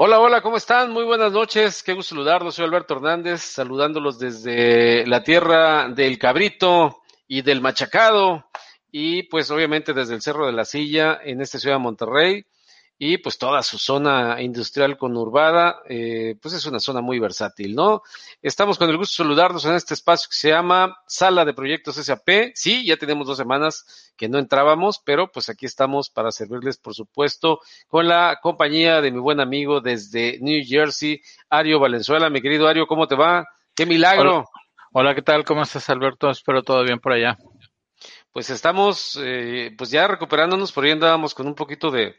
Hola, hola, ¿cómo están? Muy buenas noches, qué gusto saludarlos. Soy Alberto Hernández, saludándolos desde la tierra del cabrito y del machacado, y pues obviamente desde el Cerro de la Silla en esta ciudad de Monterrey y pues toda su zona industrial conurbada, eh, pues es una zona muy versátil, ¿no? Estamos con el gusto de saludarnos en este espacio que se llama Sala de Proyectos SAP. Sí, ya tenemos dos semanas que no entrábamos, pero pues aquí estamos para servirles, por supuesto, con la compañía de mi buen amigo desde New Jersey, Ario Valenzuela. Mi querido Ario, ¿cómo te va? ¡Qué milagro! Hola, Hola ¿qué tal? ¿Cómo estás, Alberto? Espero todo bien por allá pues estamos eh, pues ya recuperándonos, por ahí andábamos con un poquito de,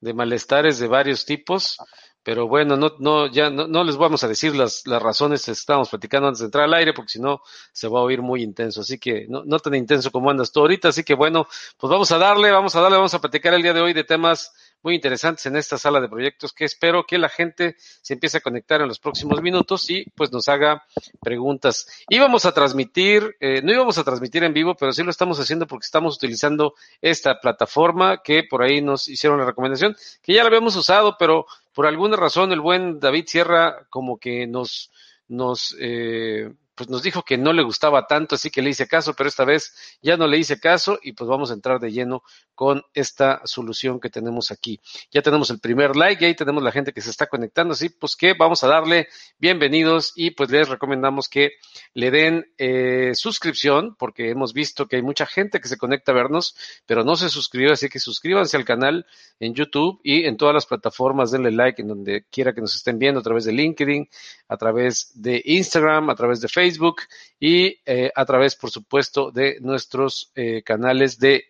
de malestares de varios tipos, pero bueno, no, no, ya no, no les vamos a decir las, las razones que estábamos platicando antes de entrar al aire, porque si no se va a oír muy intenso, así que no, no tan intenso como andas tú ahorita, así que bueno, pues vamos a darle, vamos a darle, vamos a platicar el día de hoy de temas muy interesantes en esta sala de proyectos que espero que la gente se empiece a conectar en los próximos minutos y pues nos haga preguntas. Íbamos a transmitir, eh, no íbamos a transmitir en vivo, pero sí lo estamos haciendo porque estamos utilizando esta plataforma que por ahí nos hicieron la recomendación, que ya la habíamos usado, pero por alguna razón el buen David Sierra como que nos, nos, eh, pues nos dijo que no le gustaba tanto, así que le hice caso, pero esta vez ya no le hice caso y pues vamos a entrar de lleno con esta solución que tenemos aquí. Ya tenemos el primer like y ahí tenemos la gente que se está conectando, así pues que vamos a darle bienvenidos y pues les recomendamos que le den eh, suscripción porque hemos visto que hay mucha gente que se conecta a vernos, pero no se suscribió, así que suscríbanse al canal en YouTube y en todas las plataformas, denle like en donde quiera que nos estén viendo a través de LinkedIn, a través de Instagram, a través de Facebook Facebook y eh, a través, por supuesto, de nuestros eh, canales de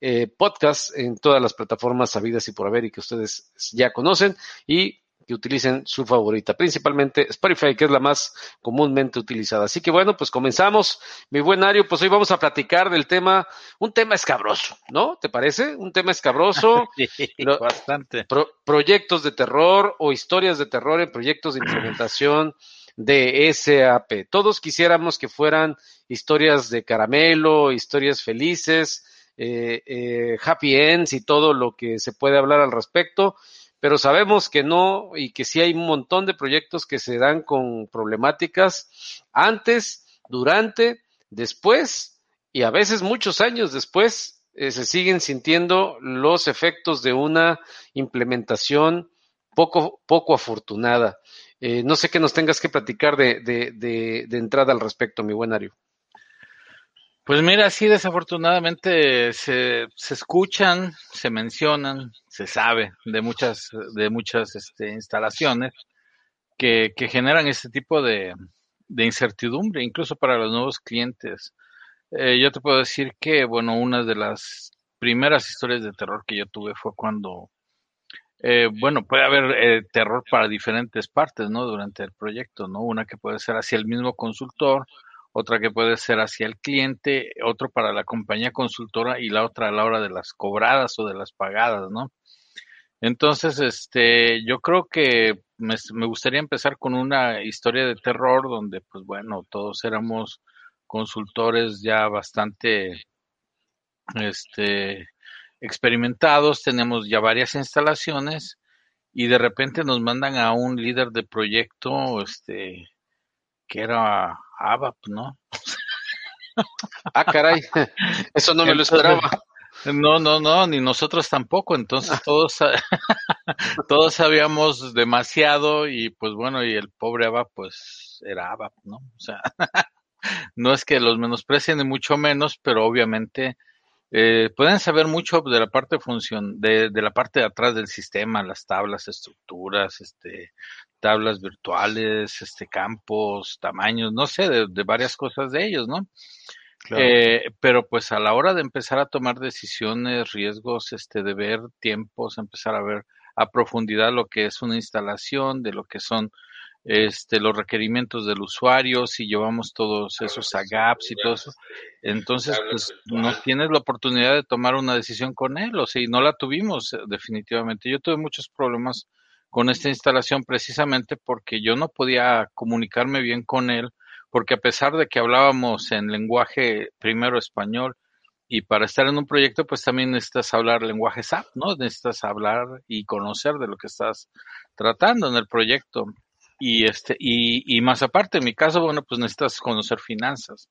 eh, podcast en todas las plataformas sabidas y por haber y que ustedes ya conocen y que utilicen su favorita, principalmente Spotify, que es la más comúnmente utilizada. Así que bueno, pues comenzamos. Mi buen Ario, pues hoy vamos a platicar del tema, un tema escabroso, ¿no? ¿Te parece? Un tema escabroso. bastante. proyectos de terror o historias de terror en proyectos de implementación de SAP. Todos quisiéramos que fueran historias de caramelo, historias felices, eh, eh, happy ends y todo lo que se puede hablar al respecto, pero sabemos que no y que sí hay un montón de proyectos que se dan con problemáticas antes, durante, después y a veces muchos años después eh, se siguen sintiendo los efectos de una implementación poco, poco afortunada. Eh, no sé qué nos tengas que platicar de, de, de, entrada al respecto, mi buen Ario. Pues mira, sí, desafortunadamente se, se escuchan, se mencionan, se sabe de muchas, de muchas este, instalaciones que, que, generan este tipo de, de, incertidumbre, incluso para los nuevos clientes. Eh, yo te puedo decir que, bueno, una de las primeras historias de terror que yo tuve fue cuando eh, bueno, puede haber eh, terror para diferentes partes, ¿no? Durante el proyecto, ¿no? Una que puede ser hacia el mismo consultor, otra que puede ser hacia el cliente, otro para la compañía consultora y la otra a la hora de las cobradas o de las pagadas, ¿no? Entonces, este, yo creo que me, me gustaría empezar con una historia de terror donde, pues bueno, todos éramos consultores ya bastante, este, experimentados, tenemos ya varias instalaciones y de repente nos mandan a un líder de proyecto, este, que era ABAP, ¿no? ah, caray, eso no me lo esperaba. No, no, no, ni nosotros tampoco. Entonces todos, todos sabíamos demasiado y pues bueno, y el pobre ABAP pues era ABAP, ¿no? O sea, no es que los menosprecien ni mucho menos, pero obviamente eh, pueden saber mucho de la parte de función, de, de, la parte de atrás del sistema, las tablas, estructuras, este, tablas virtuales, este, campos, tamaños, no sé, de, de varias cosas de ellos, ¿no? Claro. Eh, pero pues a la hora de empezar a tomar decisiones, riesgos, este, de ver tiempos, empezar a ver a profundidad lo que es una instalación, de lo que son este, los requerimientos del usuario, si llevamos todos esos a gaps y todo eso, entonces pues no tienes la oportunidad de tomar una decisión con él, o sea, y no la tuvimos eh, definitivamente. Yo tuve muchos problemas con esta instalación precisamente porque yo no podía comunicarme bien con él, porque a pesar de que hablábamos en lenguaje primero español Y para estar en un proyecto, pues también necesitas hablar lenguaje SAP, ¿no? Necesitas hablar y conocer de lo que estás tratando en el proyecto. Y este, y, y más aparte, en mi caso, bueno, pues necesitas conocer finanzas.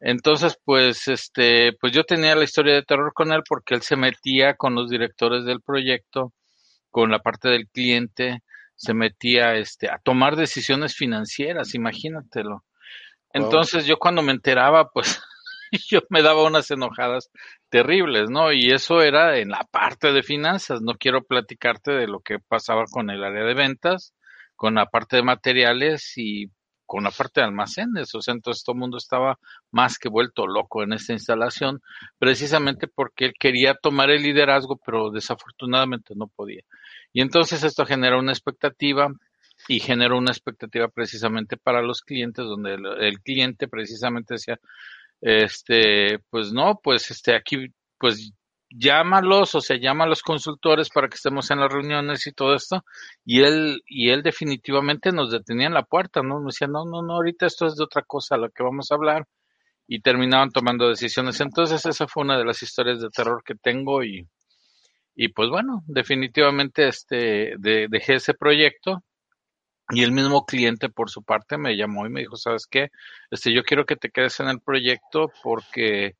Entonces, pues, este, pues yo tenía la historia de terror con él porque él se metía con los directores del proyecto, con la parte del cliente, se metía este, a tomar decisiones financieras, imagínatelo. Entonces yo cuando me enteraba, pues yo me daba unas enojadas terribles, ¿no? Y eso era en la parte de finanzas. No quiero platicarte de lo que pasaba con el área de ventas, con la parte de materiales y con la parte de almacenes. O sea, entonces todo el mundo estaba más que vuelto loco en esta instalación, precisamente porque él quería tomar el liderazgo, pero desafortunadamente no podía. Y entonces esto genera una expectativa y generó una expectativa precisamente para los clientes, donde el, cliente precisamente decía, este, pues no, pues este, aquí, pues llámalos, o sea, llama a los consultores para que estemos en las reuniones y todo esto, y él, y él definitivamente nos detenía en la puerta, ¿no? Nos decía, no, no, no, ahorita esto es de otra cosa, lo que vamos a hablar, y terminaban tomando decisiones. Entonces, esa fue una de las historias de terror que tengo, y, y pues bueno, definitivamente este, dejé ese proyecto, y el mismo cliente, por su parte, me llamó y me dijo, ¿sabes qué? Este, yo quiero que te quedes en el proyecto porque,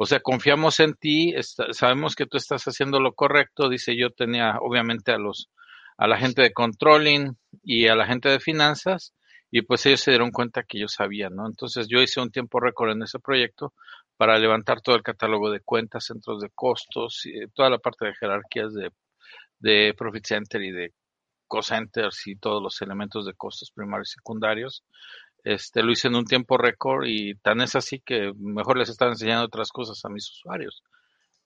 o sea, confiamos en ti, sabemos que tú estás haciendo lo correcto. Dice, yo tenía, obviamente, a los, a la gente de controlling y a la gente de finanzas, y pues ellos se dieron cuenta que yo sabía, ¿no? Entonces yo hice un tiempo récord en ese proyecto para levantar todo el catálogo de cuentas, centros de costos, y toda la parte de jerarquías de, de Profit Center y de co-centers y todos los elementos de costos primarios y secundarios. Este, lo hice en un tiempo récord y tan es así que mejor les estaba enseñando otras cosas a mis usuarios.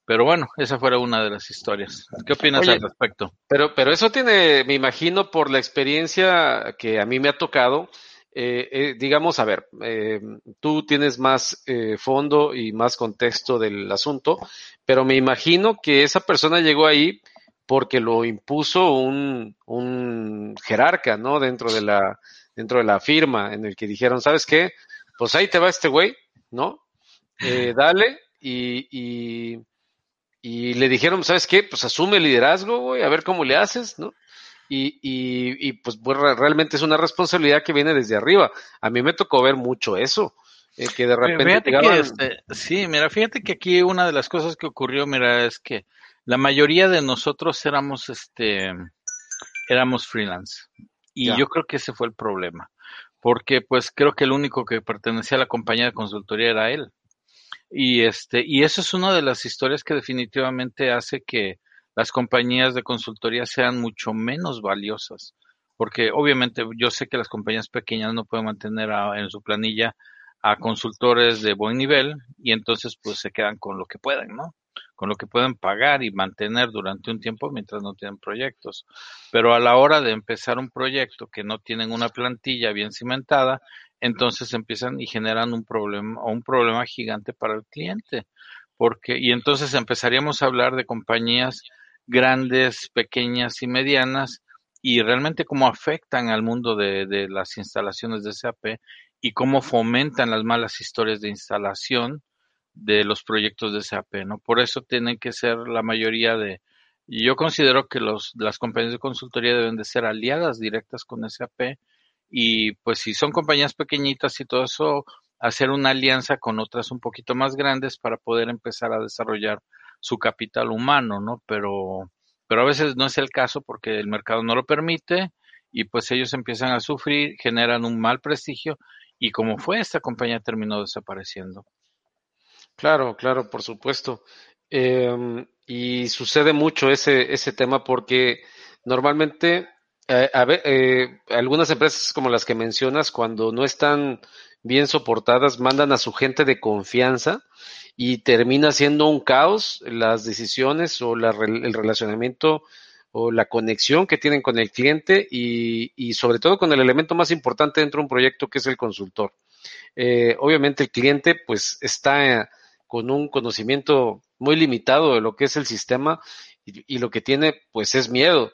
Pero bueno, esa fuera una de las historias. ¿Qué opinas al respecto? Pero, pero eso tiene, me imagino, por la experiencia que a mí me ha tocado, eh, eh, digamos, a ver, eh, tú tienes más fondo y más contexto del asunto, pero me imagino que esa persona llegó ahí porque lo impuso un, un jerarca, ¿no? Dentro de la, dentro de la firma, en el que dijeron, ¿sabes qué? Pues ahí te va este güey, ¿no? Eh, dale, y, y, y, le dijeron, ¿sabes qué? Pues asume el liderazgo, güey, a ver cómo le haces, ¿no? Y, y, pues, pues realmente es una responsabilidad que viene desde arriba. A mí me tocó ver mucho eso. Eh, que de repente que este, sí, mira, fíjate que aquí una de las cosas que ocurrió, mira, es que la mayoría de nosotros éramos, este, éramos freelance. Y yo creo que ese fue el problema. Porque pues creo que el único que pertenecía a la compañía de consultoría era él. Y este, y eso es una de las historias que definitivamente hace que las compañías de consultoría sean mucho menos valiosas. Porque obviamente yo sé que las compañías pequeñas no pueden mantener en su planilla a consultores de buen nivel y entonces pues se quedan con lo que pueden, ¿no? Con lo que pueden pagar y mantener durante un tiempo mientras no tienen proyectos. Pero a la hora de empezar un proyecto que no tienen una plantilla bien cimentada, entonces empiezan y generan un problema, un problema gigante para el cliente. Porque, y entonces empezaríamos a hablar de compañías grandes, pequeñas y medianas, y realmente cómo afectan al mundo de, de las instalaciones de SAP y cómo fomentan las malas historias de instalación de los proyectos de SAP, ¿no? Por eso tienen que ser la mayoría de, yo considero que los, las compañías de consultoría deben de ser aliadas directas con SAP y pues si son compañías pequeñitas y todo eso, hacer una alianza con otras un poquito más grandes para poder empezar a desarrollar su capital humano, ¿no? Pero, pero a veces no es el caso porque el mercado no lo permite y pues ellos empiezan a sufrir, generan un mal prestigio y como fue, esta compañía terminó desapareciendo. Claro, claro, por supuesto. Em, y sucede mucho ese, ese tema porque normalmente eh, eh, algunas empresas como las que mencionas, cuando no están bien soportadas, mandan a su gente de confianza y termina siendo un caos las decisiones o el relacionamiento o la conexión que tienen con el cliente y, y, sobre todo con el elemento más importante dentro de un proyecto que es el consultor. Eh, obviamente el cliente pues está con un conocimiento muy limitado de lo que es el sistema y, lo que tiene pues es miedo.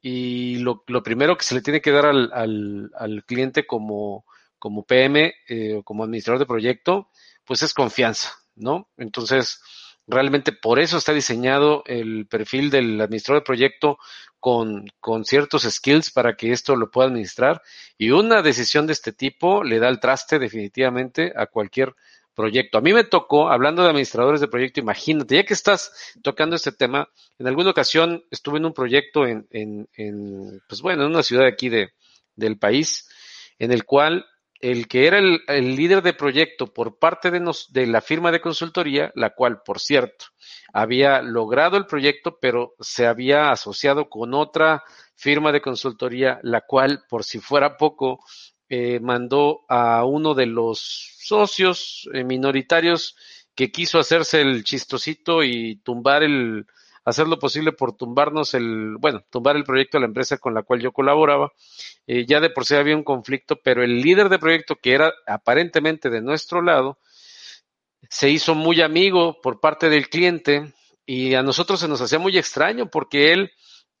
Y lo, lo, primero que se le tiene que dar al, al, cliente como, como PM eh, o como administrador de proyecto, pues es confianza, ¿no? Entonces, realmente por eso está diseñado el perfil del administrador de proyecto con, con, ciertos skills para que esto lo pueda administrar. Y una decisión de este tipo le da el traste definitivamente a cualquier proyecto. A mí me tocó, hablando de administradores de proyecto, imagínate, ya que estás tocando este tema, en alguna ocasión estuve en un proyecto en, en, en pues bueno, en una ciudad aquí de, del país, en el cual el que era el, el líder de proyecto por parte de, nos, de la firma de consultoría, la cual, por cierto, había logrado el proyecto, pero se había asociado con otra firma de consultoría, la cual, por si fuera poco, eh, mandó a uno de los socios eh, minoritarios que quiso hacerse el chistosito y tumbar el, hacer lo posible por tumbarnos el, bueno, tumbar el proyecto de la empresa con la cual yo colaboraba. Eh, ya de por sí había un conflicto, pero el líder de proyecto, que era aparentemente de nuestro lado, se hizo muy amigo por parte del cliente y a nosotros se nos hacía muy extraño porque él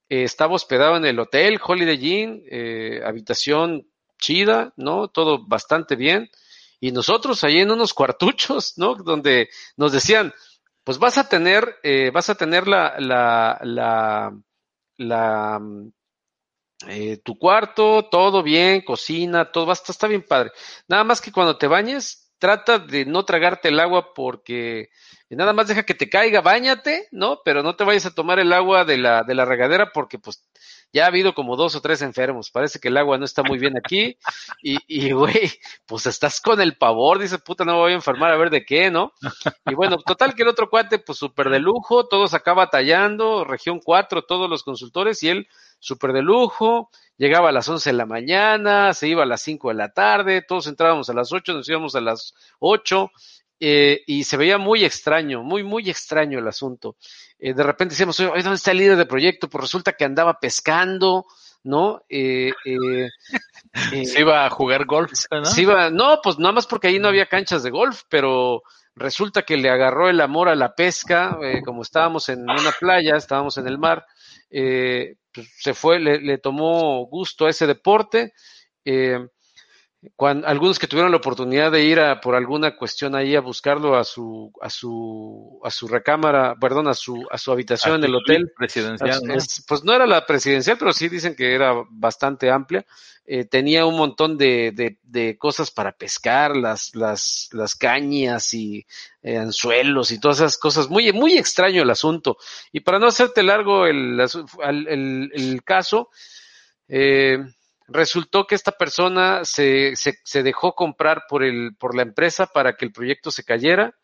estaba hospedado en el hotel Holiday Inn, habitación chida, ¿no? Todo bastante bien. Y nosotros ahí en unos cuartuchos, ¿no? Donde nos decían, pues vas a tener, eh, vas a tener la, la, la, eh, tu cuarto, todo bien, cocina, todo, basta, está bien padre. Nada más que cuando te bañes, trata de no tragarte el agua porque nada más deja que te caiga, bañate, ¿no? Pero no te vayas a tomar el agua de la, de la regadera porque pues ya ha habido como dos o tres enfermos. Parece que el agua no está muy bien aquí. Y, güey, pues estás con el pavor. Dice, puta, no me voy a enfermar a ver de qué, ¿no? Y bueno, total que el otro cuate, pues súper de lujo, todos acaba tallando, región 4, todos los consultores, y él súper de lujo. Llegaba a las 11 de la mañana, se iba a las 5 de la tarde, todos entrábamos a las 8, nos íbamos a las 8, eh, y se veía muy extraño, muy, muy extraño el asunto. Eh, de repente decíamos, oye, ¿dónde está el líder de proyecto? Pues resulta que andaba pescando, ¿no? Eh, eh, se iba a jugar golf, ¿no? Se iba, no, pues nada más porque ahí no había canchas de golf, pero resulta que le agarró el amor a la pesca, como estábamos en una playa, estábamos en el mar, pues se fue, le, le, tomó gusto a ese deporte. Eh, cuando, algunos que tuvieron la oportunidad de ir a, por alguna cuestión ahí a buscarlo a su, a su, a su recámara, perdón, a su, a su habitación en el hotel. Presidencial. pues no era la presidencial, pero sí dicen que era bastante amplia. Eh, tenía un montón de, de, de, cosas para pescar, las, las, las cañas y eh, anzuelos y todas esas cosas. Muy, muy extraño el asunto. Y para no hacerte largo el, el, el caso, eh, resultó que esta persona se, se, dejó comprar por, el, por la empresa para que el proyecto se cayera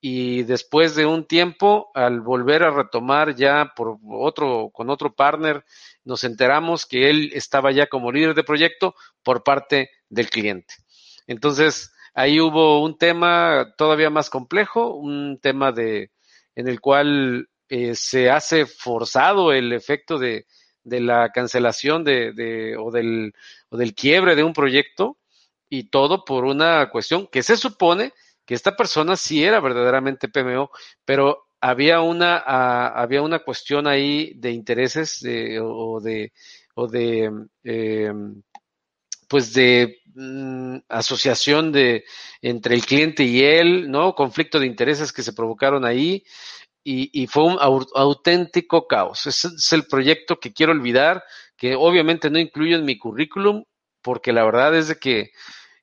y después de un tiempo, al volver a retomar ya por otro, con otro partner, nos enteramos que él estaba ya como líder de proyecto por parte del cliente. Entonces, ahí hubo un tema todavía más complejo, un tema de, en el cual eh, se hace forzado el efecto de, de la cancelación de, o, del, o del quiebre de un proyecto y todo por una cuestión que se supone que esta persona sí era verdaderamente PMO, pero había una, había una cuestión ahí de intereses de, o de, o de eh, pues de mm, asociación de entre el cliente y él, ¿no? Conflicto de intereses que se provocaron ahí y, y fue un auténtico caos. Ese es el proyecto que quiero olvidar, que obviamente no incluyo en mi currículum, porque la verdad es de que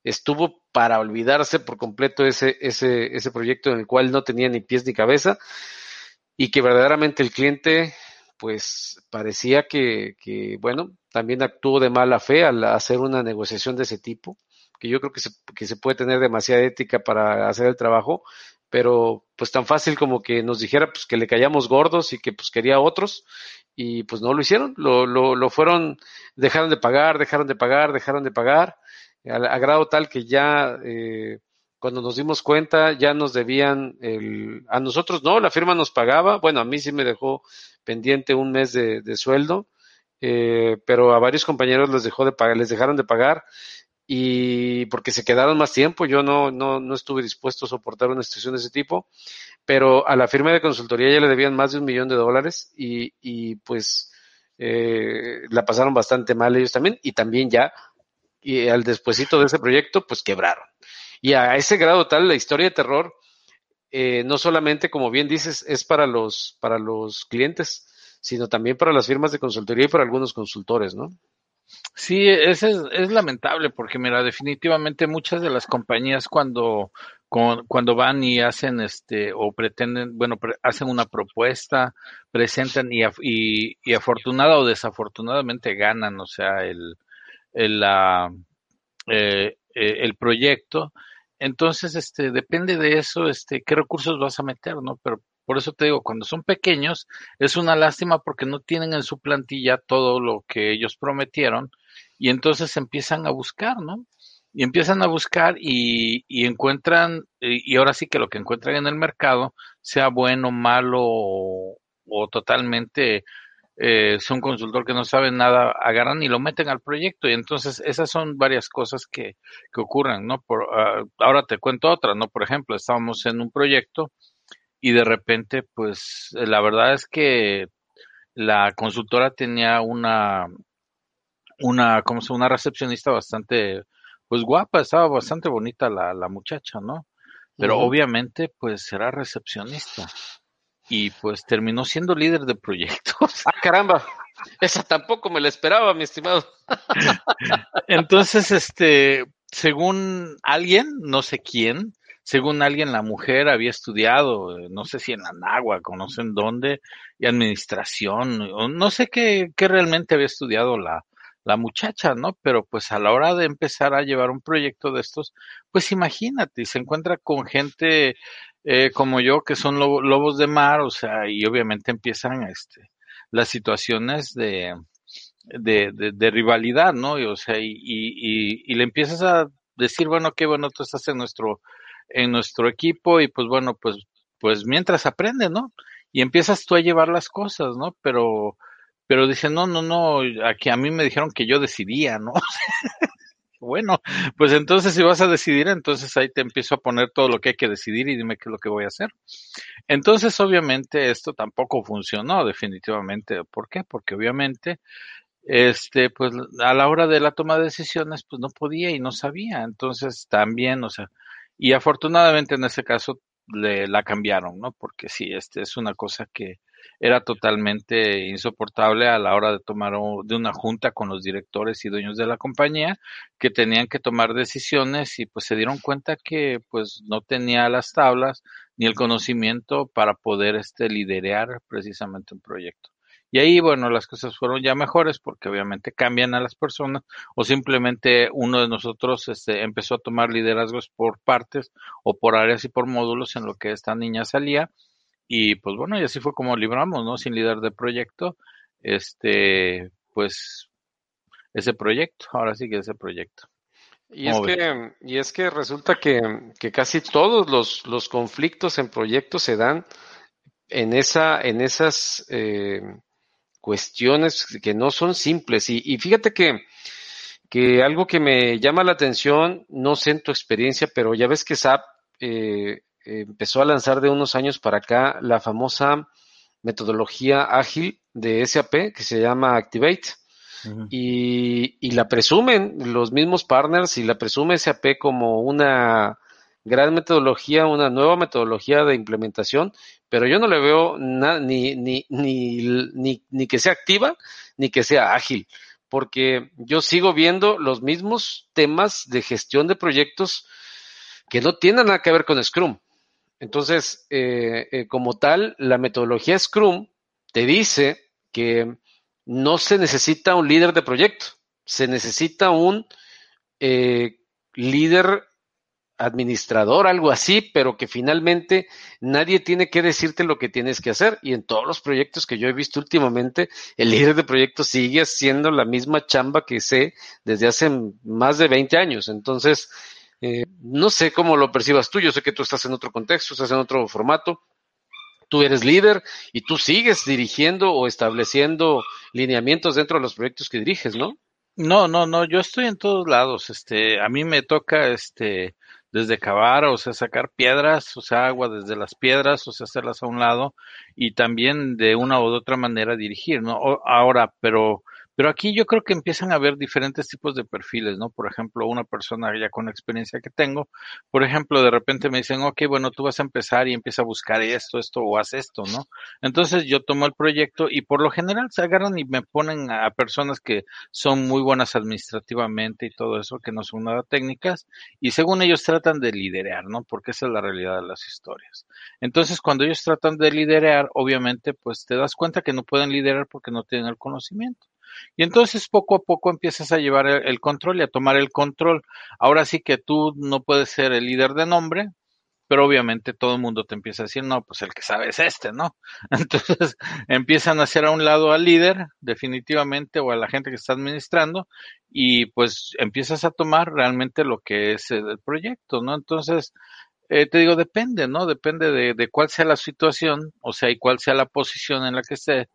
estuvo para olvidarse por completo ese, ese, ese proyecto en el cual no tenía ni pies ni cabeza y que verdaderamente el cliente pues parecía que, que bueno, también actuó de mala fe al hacer una negociación de ese tipo, que yo creo que se, que se puede tener demasiada ética para hacer el trabajo, pero pues tan fácil como que nos dijera pues que le callamos gordos y que pues quería otros y pues no lo hicieron, lo, lo, lo fueron, dejaron de pagar, dejaron de pagar, dejaron de pagar, a, a grado tal que ya eh, cuando nos dimos cuenta ya nos debían el, a nosotros no, la firma nos pagaba, bueno a mí sí me dejó pendiente un mes de, de sueldo, eh, pero a varios compañeros les dejó de pagar, les dejaron de pagar y porque se quedaron más tiempo, yo no, no, no estuve dispuesto a soportar una situación de ese tipo, pero a la firma de consultoría ya le debían más de un millón de dólares y, y pues eh, la pasaron bastante mal ellos también y también ya y al despuesito de ese proyecto pues quebraron. Y a ese grado tal la historia de terror eh, no solamente, como bien dices, es para los, para los clientes, sino también para las firmas de consultoría y para algunos consultores, ¿no? Sí, es, es, lamentable porque, mira, definitivamente muchas de las compañías cuando, cuando van y hacen este, o pretenden, bueno, hacen una propuesta, presentan y, y, y, afortunada o desafortunadamente ganan, o sea, el, el, la, eh, eh, el proyecto. Entonces, este, depende de eso, este, qué recursos vas a meter, ¿no? Pero por eso te digo, cuando son pequeños, es una lástima porque no tienen en su plantilla todo lo que ellos prometieron y entonces empiezan a buscar, ¿no? Y empiezan a buscar y, encuentran, y, ahora sí que lo que encuentran en el mercado, sea bueno, malo o, totalmente eh, un consultor que no sabe nada, agarran y lo meten al proyecto. Y entonces esas son varias cosas que, que ocurren, ¿no? Por, uh, ahora te cuento otra, ¿no? Por ejemplo, estábamos en un proyecto y de repente, pues la verdad es que la consultora tenía una, una, ¿cómo se Una recepcionista bastante, pues guapa, estaba bastante bonita la, la muchacha, ¿no? Pero obviamente, pues era recepcionista. Y pues terminó siendo líder de proyectos. Ah, caramba. Esa tampoco me la esperaba, mi estimado. Entonces, este, según alguien, no sé quién, según alguien, la mujer había estudiado, eh, no sé si en Anáhuac, conocen dónde, y administración, no sé qué, qué realmente había estudiado la, la muchacha, ¿no? Pero pues a la hora de empezar a llevar un proyecto de estos, pues imagínate, se encuentra con gente eh, como yo que son lobos de mar, o sea, y obviamente empiezan este, las situaciones de, de, de, rivalidad, ¿no? Y, o sea, y, y, y, le empiezas a decir, bueno, qué bueno, tú estás en nuestro en nuestro equipo y pues bueno, pues, pues mientras aprende, ¿no? Y empiezas tú a llevar las cosas, ¿no? Pero, pero dice, no, no, no, aquí a mí me dijeron que yo decidía, ¿no? bueno, pues entonces si vas a decidir, entonces ahí te empiezo a poner todo lo que hay que decidir y dime qué es lo que voy a hacer. Entonces, obviamente, esto tampoco funcionó definitivamente. ¿Por qué? Porque obviamente, este, pues a la hora de la toma de decisiones, pues no podía y no sabía. Entonces, también, o sea, y afortunadamente en ese caso le, la cambiaron, ¿no? Porque sí, este es una cosa que era totalmente insoportable a la hora de tomar de una junta con los directores y dueños de la compañía que tenían que tomar decisiones y pues se dieron cuenta que pues no tenía las tablas ni el conocimiento para poder este liderar precisamente un proyecto. Y ahí, bueno, las cosas fueron ya mejores porque obviamente cambian a las personas o simplemente uno de nosotros este, empezó a tomar liderazgos por partes o por áreas y por módulos en lo que esta niña salía. Y pues bueno, y así fue como libramos, ¿no? Sin líder de proyecto, este, pues ese proyecto, ahora sí que ese proyecto. Y es, que, y es que resulta que, que casi todos los, los conflictos en proyectos se dan en esa, en esas eh, cuestiones que no son simples. Y, fíjate que, que, algo que me llama la atención, no sé en tu experiencia, pero ya ves que SAP eh, empezó a lanzar de unos años para acá la famosa metodología ágil de SAP que se llama Activate. y, y, la presumen los mismos partners y la presume SAP como una gran metodología, una nueva metodología de implementación, pero yo no le veo ni, ni, ni, ni, que sea activa ni que sea ágil, porque yo sigo viendo los mismos temas de gestión de proyectos que no tienen nada que ver con Scrum. Entonces, eh, eh, como tal, la metodología Scrum te dice que no se necesita un líder de proyecto, se necesita un eh, líder administrador, algo así, pero que finalmente nadie tiene que decirte lo que tienes que hacer. Y en todos los proyectos que yo he visto últimamente, el líder de proyecto sigue haciendo la misma chamba que sé desde hace más de 20 años. Entonces, eh, no sé cómo lo percibas tú, yo sé que tú estás en otro contexto, estás en otro formato. Tú eres líder y tú sigues dirigiendo o estableciendo lineamientos dentro de los proyectos que diriges, ¿no? No, no, no, yo estoy en todos lados. Este, a mí me toca, este, desde cavar, o sea, sacar piedras, o sea, agua desde las piedras, o sea, hacerlas a un lado y también de una u otra manera dirigir, ¿no? ahora, pero Pero aquí yo creo que empiezan a haber diferentes tipos de perfiles, ¿no? Por ejemplo, una persona ya con experiencia que tengo, por ejemplo, de repente me dicen, ok, bueno, tú vas a empezar y empieza a buscar esto, esto o haz esto, ¿no? Entonces yo tomo el proyecto y por lo general se agarran y me ponen a personas que son muy buenas administrativamente y todo eso, que no son nada técnicas, y según ellos tratan de liderar, ¿no? Porque esa es la realidad de las historias. Entonces, cuando ellos tratan de liderar, obviamente, pues te das cuenta que no pueden liderar porque no tienen el conocimiento. Y entonces poco a poco empiezas a llevar el, control y a tomar el control. Ahora sí que tú no puedes ser el líder de nombre, pero obviamente todo el mundo te empieza a decir, no, pues el que sabe es este, ¿no? Entonces empiezan a hacer a un lado al líder, definitivamente, o a la gente que está administrando, y pues empiezas a tomar realmente lo que es el proyecto, ¿no? Entonces, eh, te digo, depende, ¿no? Depende de, de, cuál sea la situación, o sea, y cuál sea la posición en la que esté,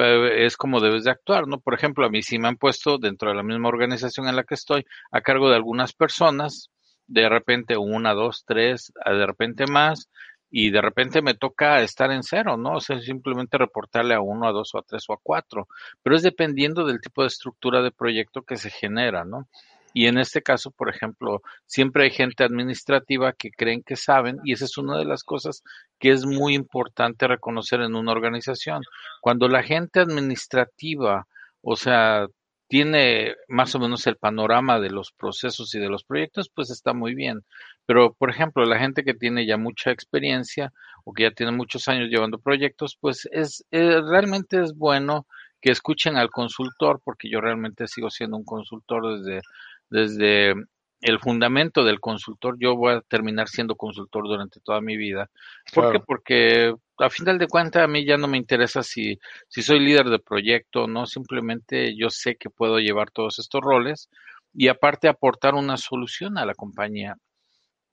es como debes de actuar, ¿no? Por ejemplo, a mí sí me han puesto dentro de la misma organización en la que estoy a cargo de algunas personas, de repente una, dos, tres, de repente más, y de repente me toca estar en cero, ¿no? O sea, simplemente reportarle a uno, a dos, o a tres, o a cuatro, pero es dependiendo del tipo de estructura de proyecto que se genera, ¿no? Y en este caso, por ejemplo, siempre hay gente administrativa que creen que saben y esa es una de las cosas que es muy importante reconocer en una organización. Cuando la gente administrativa, o sea, tiene más o menos el panorama de los procesos y de los proyectos, pues está muy bien. Pero, por ejemplo, la gente que tiene ya mucha experiencia o que ya tiene muchos años llevando proyectos, pues es eh, realmente es bueno que escuchen al consultor, porque yo realmente sigo siendo un consultor desde desde el fundamento del consultor, yo voy a terminar siendo consultor durante toda mi vida. ¿Por qué? Porque a final de cuentas a mí ya no me interesa si, si soy líder de proyecto, no, simplemente yo sé que puedo llevar todos estos roles y aparte aportar una solución a la compañía.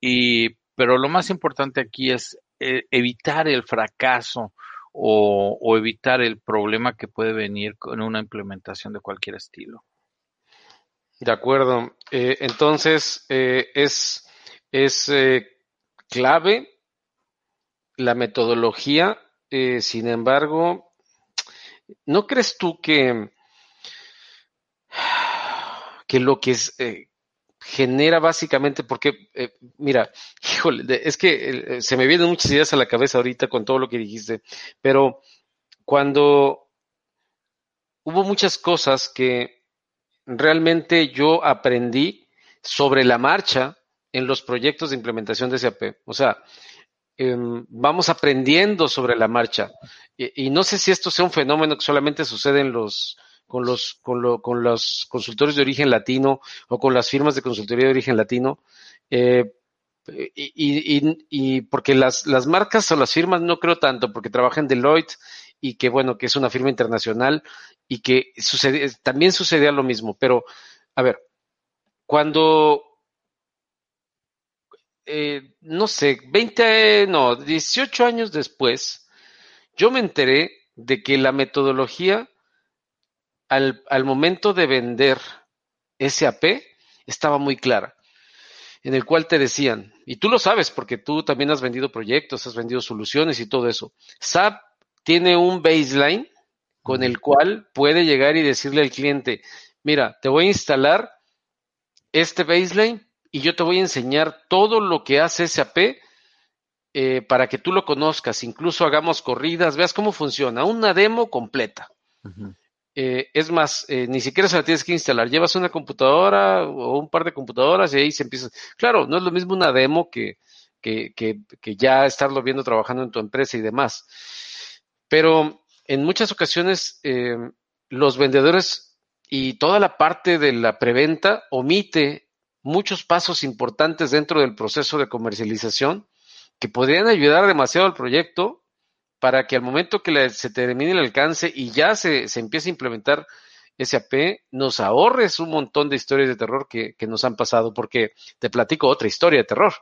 Y, pero lo más importante aquí es eh, evitar el fracaso o, o evitar el problema que puede venir con una implementación de cualquier estilo. De acuerdo. Eh, entonces, eh, es, es eh, clave la metodología. sin embargo, ¿no crees tú que, que lo que es, genera básicamente, porque, mira, híjole, es que se me vienen muchas ideas a la cabeza ahorita con todo lo que dijiste, pero cuando hubo muchas cosas que realmente yo aprendí sobre la marcha en los proyectos de implementación de SAP. O sea, em, vamos aprendiendo sobre la marcha. Y, no sé si esto sea un fenómeno que solamente sucede en los, con los, con, con los consultores de origen latino o con las firmas de consultoría de origen latino. Eh, y, porque las, las marcas o las firmas no creo tanto, porque trabajan Deloitte y que bueno, que es una firma internacional y que sucede, también sucedía lo mismo. Pero, a ver, cuando, eh, no sé, 20, no, 18 años después, yo me enteré de que la metodología al, al momento de vender SAP estaba muy clara en el cual te decían, y tú lo sabes porque tú también has vendido proyectos, has vendido soluciones y todo eso. SAP tiene un baseline con el cual puede llegar y decirle al cliente, mira, te voy a instalar este baseline y yo te voy a enseñar todo lo que hace SAP eh, para que tú lo conozcas, incluso hagamos corridas, veas cómo funciona, una demo completa. Eh, es más, eh, ni siquiera se la tienes que instalar, llevas una computadora o un par de computadoras y ahí se empieza. Claro, no es lo mismo una demo que, que, que, que ya estarlo viendo trabajando en tu empresa y demás. Pero en muchas ocasiones eh, los vendedores y toda la parte de la preventa omite muchos pasos importantes dentro del proceso de comercialización que podrían ayudar demasiado al proyecto para que al momento que se termine el alcance y ya se, se empiece a implementar SAP, nos ahorres un montón de historias de terror que, que nos han pasado, porque te platico otra historia de terror.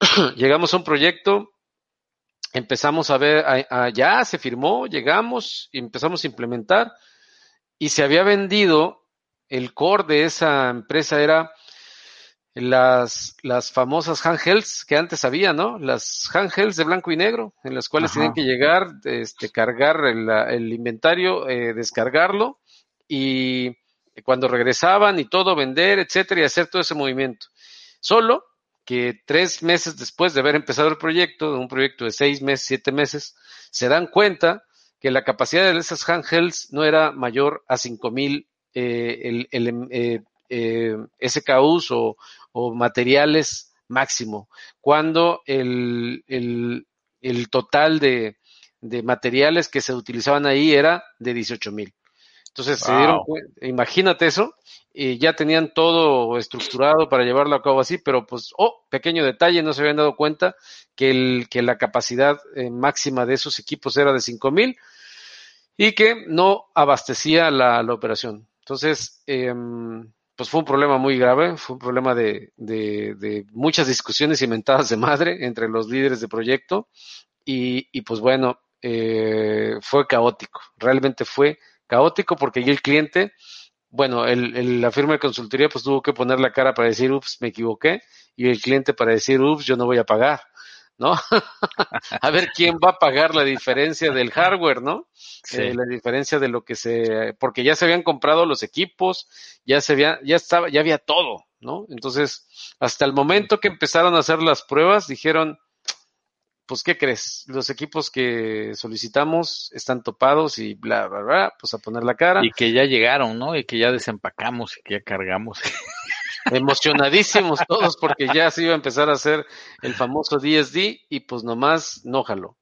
Llegamos a un proyecto empezamos a ver, ya se firmó, llegamos, empezamos a implementar y se había vendido, el core de esa empresa era las, las famosas handhelds que antes había, ¿no? Las handhelds de blanco y negro, en las cuales tienen que llegar, este, cargar el, el inventario, eh, descargarlo y cuando regresaban y todo, vender, etcétera, y hacer todo ese movimiento. Solo que tres meses después de haber empezado el proyecto, un proyecto de seis meses, siete meses, se dan cuenta que la capacidad de esas handhelds no era mayor a 5000 eh, el, el eh, eh, SKUs o, o, materiales máximo, cuando el, el, el total de, de, materiales que se utilizaban ahí era de 18 mil. Entonces se dieron imagínate eso, y ya tenían todo estructurado para llevarlo a cabo así, pero pues, oh, pequeño detalle, no se habían dado cuenta que, el, que la capacidad eh, máxima de esos equipos era de 5000 y que no abastecía la, la operación. Entonces, eh, pues fue un problema muy grave, fue un problema de, de, de, muchas discusiones y mentadas de madre entre los líderes de proyecto y, y pues bueno, eh, fue caótico, realmente fue caótico porque el cliente, bueno, el, el, la firma de consultoría pues tuvo que poner la cara para decir, ups, me equivoqué, y el cliente para decir, ups, yo no voy a pagar. ¿no? a ver quién va a pagar la diferencia del hardware, ¿no? Sí. Eh, la diferencia de lo que se, porque ya se habían comprado los equipos, ya se había, ya estaba, ya había todo, ¿no? Entonces, hasta el momento que empezaron a hacer las pruebas, dijeron, pues, ¿qué crees? Los equipos que solicitamos están topados y bla, bla, bla, pues a poner la cara. Y que ya llegaron, ¿no? Y que ya desempacamos y que ya cargamos. emocionadísimos todos porque ya se iba a empezar a hacer el famoso DSD y pues nomás no jaló.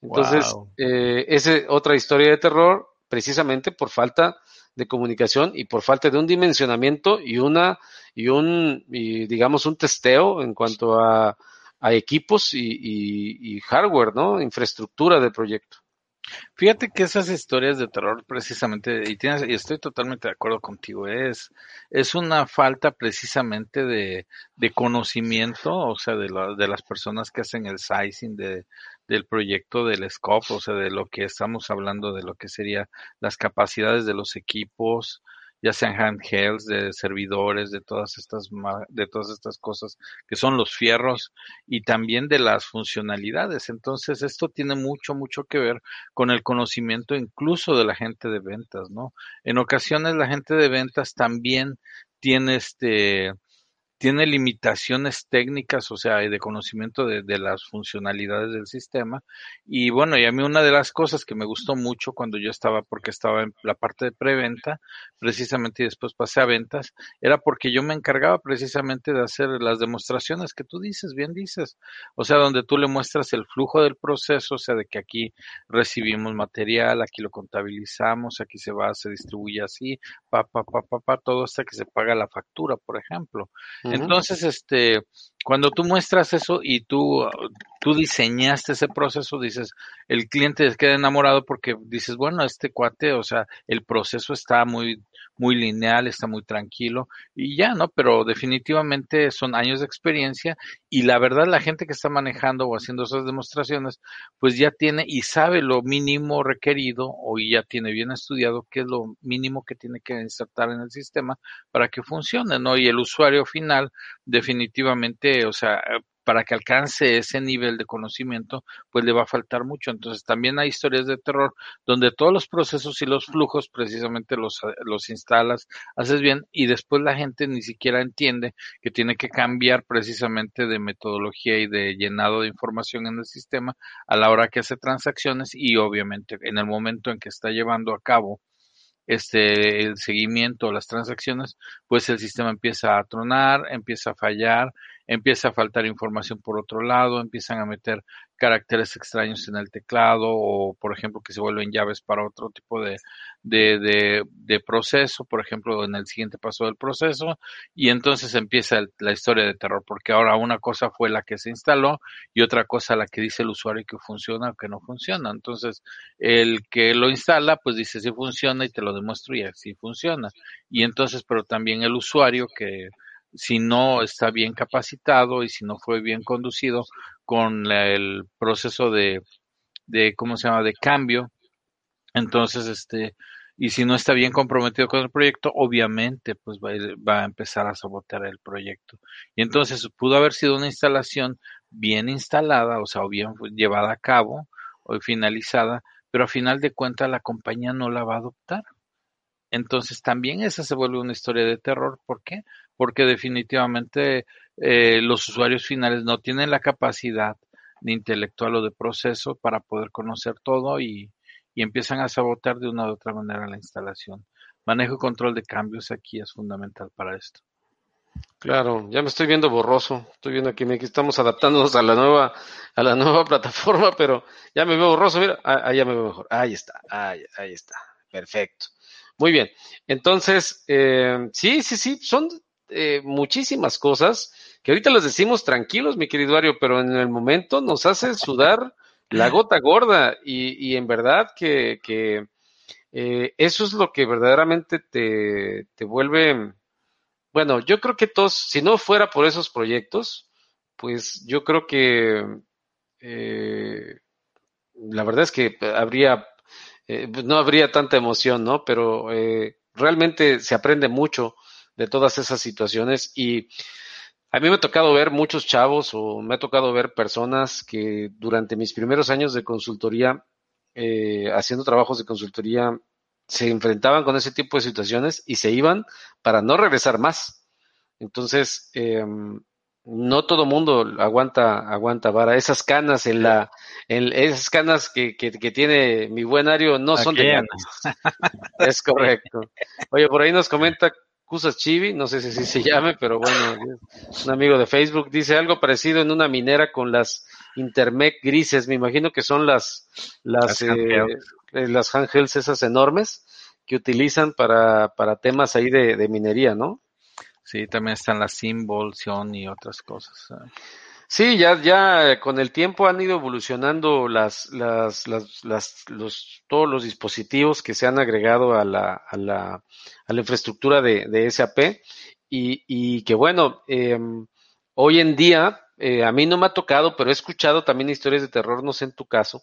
Entonces, wow. eh, esa otra historia de terror precisamente por falta de comunicación y por falta de un dimensionamiento y una y un y digamos un testeo en cuanto a, a equipos y, hardware, ¿no? Infraestructura del proyecto. Fíjate que esas historias de terror precisamente, y, tienes, y estoy totalmente de acuerdo contigo, es, es una falta precisamente de, de conocimiento, o sea, de, la, de las personas que hacen el sizing de, del proyecto del scope, o sea, de lo que estamos hablando, de lo que sería las capacidades de los equipos, ya sean handhelds, de servidores, de todas estas de todas estas cosas que son los fierros y también de las funcionalidades. Entonces, esto tiene mucho mucho que ver con el conocimiento incluso de la gente de ventas, ¿no? En ocasiones la gente de ventas también tiene este tiene limitaciones técnicas, o sea, de conocimiento de, las funcionalidades del sistema. Y bueno, y a mí una de las cosas que me gustó mucho cuando yo estaba, porque estaba en la parte de preventa, precisamente y después pasé a ventas, era porque yo me encargaba precisamente de hacer las demostraciones que tú dices, bien dices. O sea, donde tú le muestras el flujo del proceso, o sea, de que aquí recibimos material, aquí lo contabilizamos, aquí se va, se distribuye así, pa, pa, pa, pa, pa, todo hasta que se paga la factura, por ejemplo. Entonces, este, cuando tú muestras eso y tú, tú diseñaste ese proceso, dices, el cliente queda enamorado porque dices, bueno, este cuate, o sea, el proceso está muy, muy lineal, está muy tranquilo y ya, ¿no? Pero definitivamente son años de experiencia y la verdad la gente que está manejando o haciendo esas demostraciones, pues ya tiene y sabe lo mínimo requerido o ya tiene bien estudiado qué es lo mínimo que tiene que insertar en el sistema para que funcione, ¿no? Y el usuario final definitivamente, o sea, para que alcance ese nivel de conocimiento, pues le va a faltar mucho. Entonces también hay historias de terror donde todos los procesos y los flujos precisamente los, los instalas, haces bien y después la gente ni siquiera entiende que tiene que cambiar precisamente de metodología y de llenado de información en el sistema a la hora que hace transacciones y obviamente en el momento en que está llevando a cabo este el seguimiento, las transacciones, pues el sistema empieza a tronar, empieza a fallar, empieza a faltar información por otro lado, empiezan a meter caracteres extraños en el teclado o, por ejemplo, que se vuelven llaves para otro tipo de, de, de, de proceso, por ejemplo, en el siguiente paso del proceso, y entonces empieza la historia de terror, porque ahora una cosa fue la que se instaló y otra cosa la que dice el usuario que funciona o que no funciona. Entonces, el que lo instala, pues dice si funciona y te lo demuestro y así funciona. Y entonces, pero también el usuario que si no está bien capacitado y si no fue bien conducido con el proceso de, de ¿cómo se llama?, de cambio, entonces, este, y si no está bien comprometido con el proyecto, obviamente, pues va, va a empezar a sabotear el proyecto. Y entonces pudo haber sido una instalación bien instalada, o sea, o bien llevada a cabo o finalizada, pero a final de cuentas la compañía no la va a adoptar entonces también esa se vuelve una historia de terror. ¿Por qué? Porque definitivamente eh, los usuarios finales no tienen la capacidad de intelectual o de proceso para poder conocer todo y, y empiezan a sabotear de una u otra manera la instalación. Manejo y control de cambios aquí es fundamental para esto. Claro, ya me estoy viendo borroso. Estoy viendo aquí, aquí estamos adaptándonos a la nueva, a la nueva plataforma, pero ya me veo borroso. Mira, ah, ah ya me veo mejor. Ahí está, ahí, ahí está. Perfecto. Muy bien. Entonces, eh, sí, sí, sí, son eh, muchísimas cosas que ahorita las decimos tranquilos, mi querido Ario, pero en el momento nos hace sudar la gota gorda y, y en verdad que, que eh, eso es lo que verdaderamente te, te vuelve bueno, yo creo que todos, si no fuera por esos proyectos, pues yo creo que eh, la verdad es que habría, eh, no habría tanta emoción, ¿no? Pero realmente se aprende mucho de todas esas situaciones y a mí me ha tocado ver muchos chavos o me ha tocado ver personas que durante mis primeros años de consultoría, haciendo trabajos de consultoría se enfrentaban con ese tipo de situaciones y se iban para no regresar más. Entonces, eh, no todo mundo aguanta, aguanta vara. Esas canas en la, en, esas canas que, que, tiene mi buen Ario no son de canas. es correcto. Oye, por ahí nos comenta Cusas Chivi, no sé si, si se llame, pero bueno, un amigo de Facebook dice algo parecido en una minera con las Intermec grises, me imagino que son las, las, las eh, eh, las handhelds esas enormes que utilizan para, para temas ahí de, de minería, ¿no? Sí, también están las Symbol, y otras cosas. Eh. Sí, ya, ya con el tiempo han ido evolucionando las, las, las, las, los, todos los dispositivos que se han agregado a la, a la, a la infraestructura de, de SAP y, y que bueno, eh, hoy en día, eh, a mí no me ha tocado, pero he escuchado también historias de terror, no sé en tu caso,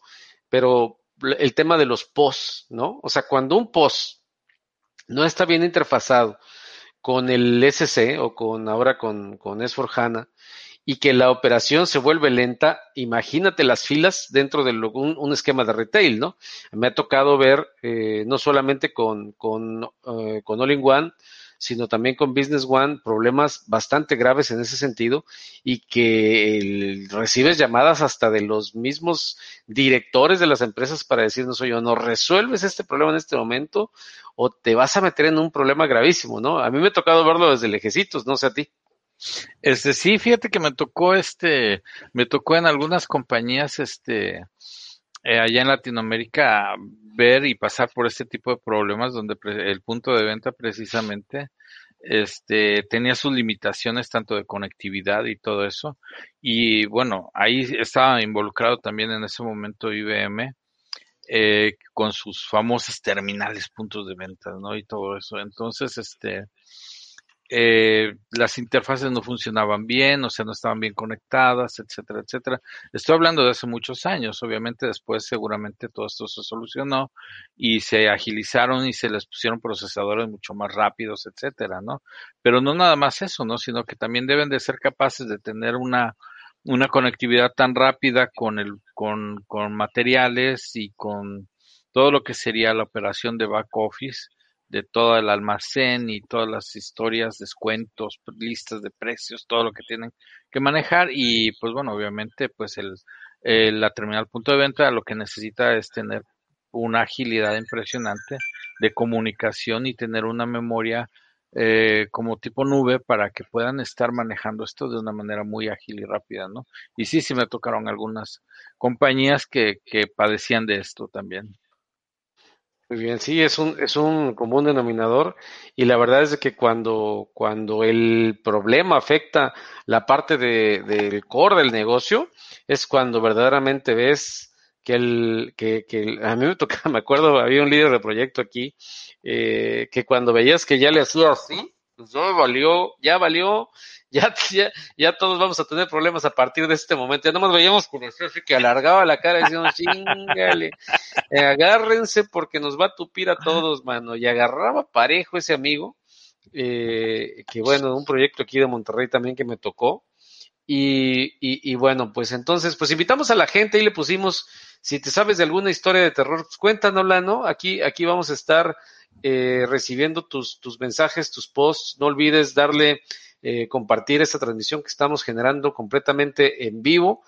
pero el tema de los POS, ¿no? O sea, cuando un POS no está bien interfazado con el SC o con ahora con, con S4HANA y que la operación se vuelve lenta, imagínate las filas dentro de un, esquema de retail, ¿no? Me ha tocado ver eh, no solamente con, con, eh, con All in One, sino también con Business One, problemas bastante graves en ese sentido y que recibes llamadas hasta de los mismos directores de las empresas para decirnos, oye, no resuelves este problema en este momento o te vas a meter en un problema gravísimo, ¿no? A mí me ha tocado verlo desde lejecitos, no sé a ti. Este sí, fíjate que me tocó este, me tocó en algunas compañías, este, eh, allá en Latinoamérica ver y pasar por este tipo de problemas donde el punto de venta precisamente este tenía sus limitaciones tanto de conectividad y todo eso. Y bueno ahí estaba involucrado también en ese momento IBM eh, con sus famosas terminales puntos de venta no y todo eso. Entonces este eh, las interfaces no funcionaban bien, o sea, no estaban bien conectadas, etcétera, etcétera. Estoy hablando de hace muchos años, obviamente después seguramente todo esto se solucionó y se agilizaron y se les pusieron procesadores mucho más rápidos, etcétera, ¿no? Pero no nada más eso, ¿no? Sino que también deben de ser capaces de tener una una conectividad tan rápida con el con, con materiales y con todo lo que sería la operación de back office de todo el almacén y todas las historias, descuentos, listas de precios, todo lo que tienen que manejar y pues bueno, obviamente pues el, la terminal punto de venta lo que necesita es tener una agilidad impresionante de comunicación y tener una memoria eh, como tipo nube para que puedan estar manejando esto de una manera muy ágil y rápida, ¿no? Y sí, sí me tocaron algunas compañías que, que padecían de esto también. Muy bien, sí, es un, es un común denominador y la verdad es que cuando, cuando el problema afecta la parte de, del core del negocio, es cuando verdaderamente ves que el, que, que a mí me tocaba, me acuerdo, había un líder de proyecto aquí, eh, que cuando veías que ya le hacía así, pues ya valió, ya valió, ya, ya, ya todos vamos a tener problemas a partir de este momento. Ya nomás veíamos con el jefe que alargaba la cara decíamos, chingale, agárrense porque nos va a tupir a todos, mano. Y agarraba parejo ese amigo, eh, que bueno, un proyecto aquí de Monterrey también que me tocó. Y, y, y, bueno, pues entonces, pues invitamos a la gente y le pusimos, si te sabes de alguna historia de terror, pues cuéntanosla, ¿no? Aquí, aquí vamos a estar eh, recibiendo tus, tus mensajes, tus posts. No olvides darle, eh, compartir esta transmisión que estamos generando completamente en vivo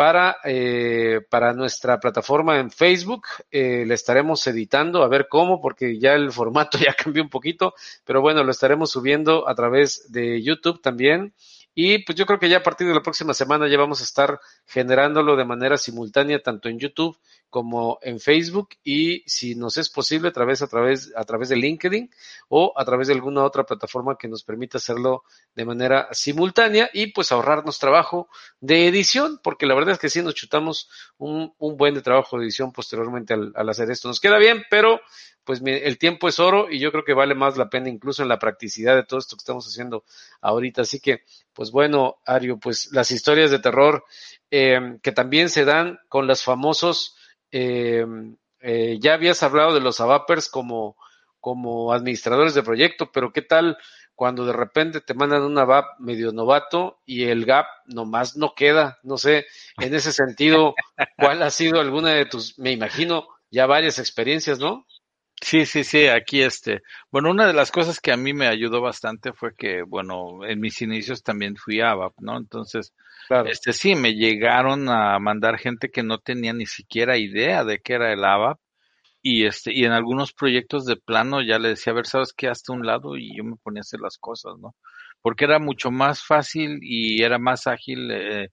para, eh, para nuestra plataforma en Facebook. Eh, la estaremos editando, a ver cómo, porque ya el formato ya cambió un poquito, pero bueno, lo estaremos subiendo a través de YouTube también. Y pues yo creo que ya a partir de la próxima semana ya vamos a estar generándolo de manera simultánea tanto en YouTube como en Facebook y si nos es posible a través, a través, a través de LinkedIn o a través de alguna otra plataforma que nos permita hacerlo de manera simultánea y pues ahorrarnos trabajo de edición, porque la verdad es que sí nos chutamos un, un buen de trabajo de edición posteriormente al, hacer esto. Nos queda bien, pero pues el tiempo es oro y yo creo que vale más la pena incluso en la practicidad de todo esto que estamos haciendo ahorita. Así que, pues bueno, Ario, pues las historias de terror eh, que también se dan con los famosos eh, eh, ya habías hablado de los ABAPers como, como administradores de proyecto, pero ¿qué tal cuando de repente te mandan un ABAP medio novato y el GAP nomás no queda? No sé, en ese sentido, ¿cuál ha sido alguna de tus, me imagino, ya varias experiencias, ¿no? Sí, sí, sí, aquí este. Bueno, una de las cosas que a mí me ayudó bastante fue que, bueno, en mis inicios también fui ABAP, ¿no? Entonces, este sí, me llegaron a mandar gente que no tenía ni siquiera idea de qué era el ABAP y este y en algunos proyectos de plano ya le decía, a ver, ¿sabes qué? Hasta un lado y yo me ponía a hacer las cosas, ¿no? Porque era mucho más fácil y era más ágil eh,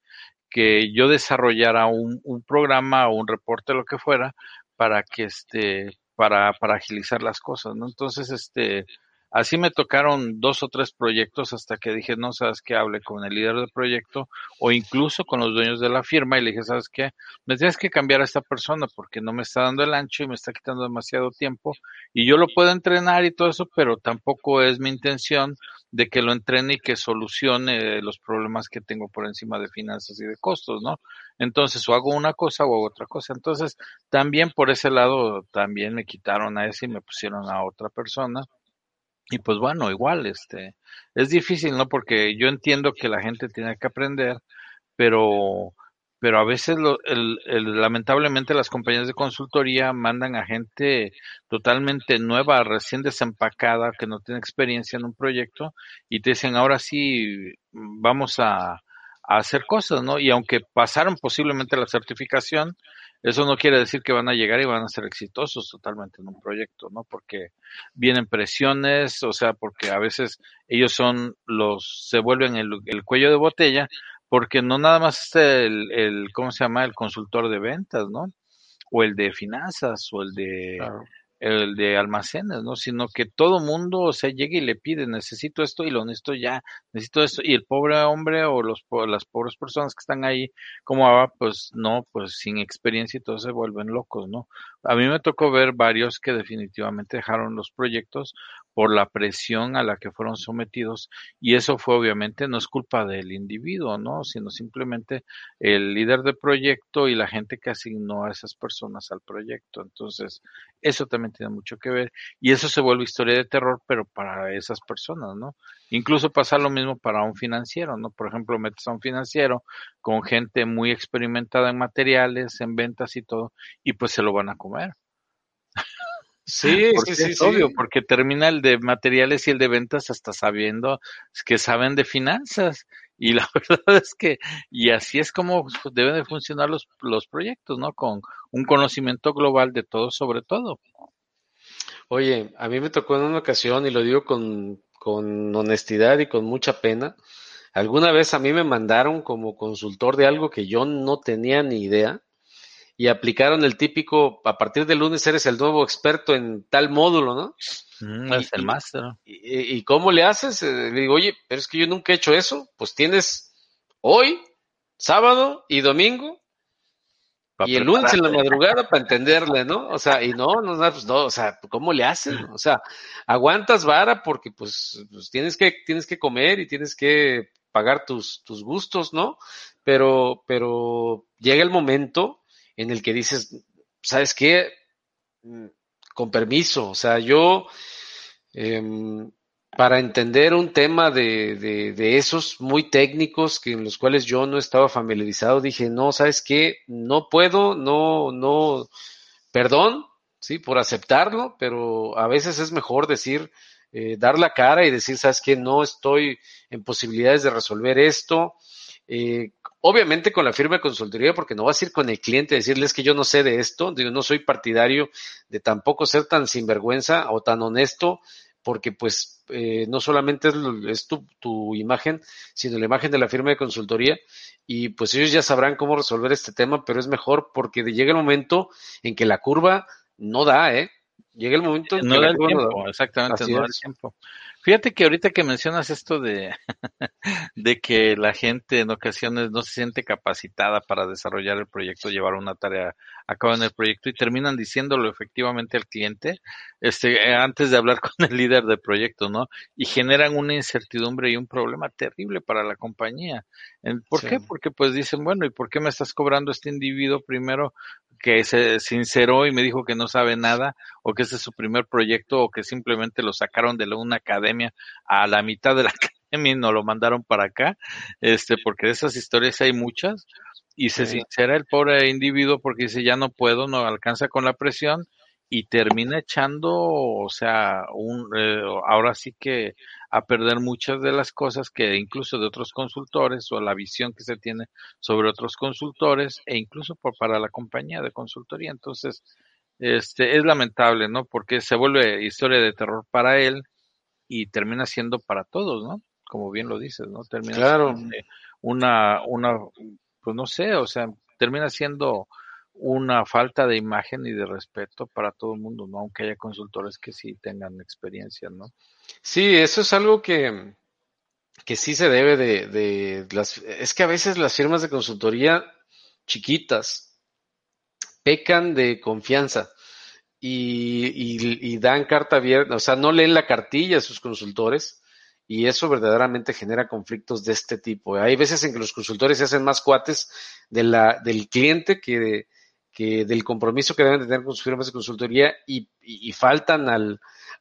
que yo desarrollara un, un programa o un reporte, lo que fuera, para que este para, para agilizar las cosas, ¿no? Entonces, este, Así me tocaron dos o tres proyectos hasta que dije, no sabes qué, hable con el líder del proyecto o incluso con los dueños de la firma y le dije, sabes qué, me tienes que cambiar a esta persona porque no me está dando el ancho y me está quitando demasiado tiempo y yo lo puedo entrenar y todo eso, pero tampoco es mi intención de que lo entrene y que solucione los problemas que tengo por encima de finanzas y de costos, ¿no? Entonces, o hago una cosa o hago otra cosa. Entonces, también por ese lado, también me quitaron a ese y me pusieron a otra persona y pues bueno, igual, este, es difícil, ¿no? Porque yo entiendo que la gente tiene que aprender, pero, pero a veces lo, el, lamentablemente las compañías de consultoría mandan a gente totalmente nueva, recién desempacada, que no tiene experiencia en un proyecto y te dicen, ahora sí, vamos a hacer cosas, ¿no? Y aunque pasaron posiblemente la certificación, eso no quiere decir que van a llegar y van a ser exitosos totalmente en un proyecto, ¿no? Porque vienen presiones, o sea, porque a veces ellos son los, se vuelven el, el cuello de botella, porque no nada más es el, el, ¿cómo se llama? El consultor de ventas, ¿no? O el de finanzas, o el de, el de almacenes, ¿no? Sino que todo mundo, o sea, llega y le pide, necesito esto y lo necesito ya, necesito esto. Y el pobre hombre o los, las pobres personas que están ahí, como ah, pues no, pues sin experiencia y todo se vuelven locos, ¿no? A mí me tocó ver varios que definitivamente dejaron los proyectos por la presión a la que fueron sometidos y eso fue obviamente no es culpa del individuo, ¿no? Sino simplemente el líder de proyecto y la gente que asignó a esas personas al proyecto. Entonces, eso también tiene mucho que ver y eso se vuelve historia de terror, pero para esas personas, ¿no? Incluso pasa lo mismo para un financiero, ¿no? Por ejemplo, metes a un financiero con gente muy experimentada en materiales, en ventas y todo, y pues se lo van a comer. Sí, sí, sí, es obvio, porque termina el de materiales y el de ventas hasta sabiendo que saben de finanzas. Y la verdad es que, y así es como deben de funcionar los, los proyectos, ¿no? Con un conocimiento global de todo sobre todo. Oye, a mí me tocó en una ocasión, y lo digo con, con honestidad y con mucha pena, alguna vez a mí me mandaron como consultor de algo que yo no tenía ni idea y aplicaron el típico, a partir del lunes eres el nuevo experto en tal módulo, ¿no? Mm, es el máster. Y, y, cómo le haces? Eh, le digo, oye, pero es que yo nunca he hecho eso. Pues tienes hoy, sábado y domingo y el lunes en la madrugada para entenderle, ¿no? O sea, y no, no, pues no, o sea, ¿cómo le haces? O sea, aguantas vara porque pues, pues, tienes que, tienes que comer y tienes que pagar tus, tus gustos, ¿no? Pero, pero llega el momento en el que dices, ¿sabes qué? Mm, con permiso, o sea, yo, eh, para entender un tema de, esos muy técnicos que en los cuales yo no estaba familiarizado, dije, no, ¿sabes qué? No puedo, no, no, perdón, ¿sí? Por aceptarlo, pero a veces es mejor decir, eh, dar la cara y decir, sabes que no estoy en posibilidades de resolver esto. Eh, obviamente con la firma de consultoría, porque no vas a ir con el cliente a decirles que yo no sé de esto, digo, no soy partidario de tampoco ser tan sinvergüenza o tan honesto, porque pues eh, no solamente es, es tu, tu, imagen, sino la imagen de la firma de consultoría, y pues ellos ya sabrán cómo resolver este tema, pero es mejor porque llega el momento en que la curva no da, ¿eh? Llega el momento en no que da la no da. exactamente, Así no da el tiempo. Fíjate que ahorita que mencionas esto de, de que la gente en ocasiones no se siente capacitada para desarrollar el proyecto, llevar una tarea a cabo en el proyecto y terminan diciéndolo efectivamente al cliente, este, antes de hablar con el líder del proyecto, ¿no? Y generan una incertidumbre y un problema terrible para la compañía. ¿Por Sí. qué? Porque pues dicen, bueno, ¿y por qué me estás cobrando este individuo primero que se sinceró y me dijo que no sabe nada o que ese es su primer proyecto o que simplemente lo sacaron de una academia a la mitad de la academia y nos lo mandaron para acá, este, porque de esas historias hay muchas y se Sí. sincera el pobre individuo porque dice ya no puedo, no alcanza con la presión y termina echando, o sea, un, eh, ahora sí que a perder muchas de las cosas que incluso de otros consultores o la visión que se tiene sobre otros consultores e incluso por, para la compañía de consultoría. Entonces, este, es lamentable, ¿no? Porque se vuelve historia de terror para él y termina siendo para todos, ¿no? Como bien lo dices, ¿no? Termina Claro. siendo una, una, pues no sé, o sea, termina siendo una falta de imagen y de respeto para todo el mundo, ¿no? Aunque haya consultores que sí tengan experiencia, ¿no? Sí, eso es algo que, que sí se debe de, de las, es que a veces las firmas de consultoría chiquitas pecan de confianza y, y- y dan carta abierta, o sea, no leen la cartilla a sus consultores y eso verdaderamente genera conflictos de este tipo. Hay veces en que los consultores se hacen más cuates de la, del cliente que, de- que del compromiso que deben de tener con sus firmas de consultoría y, faltan al,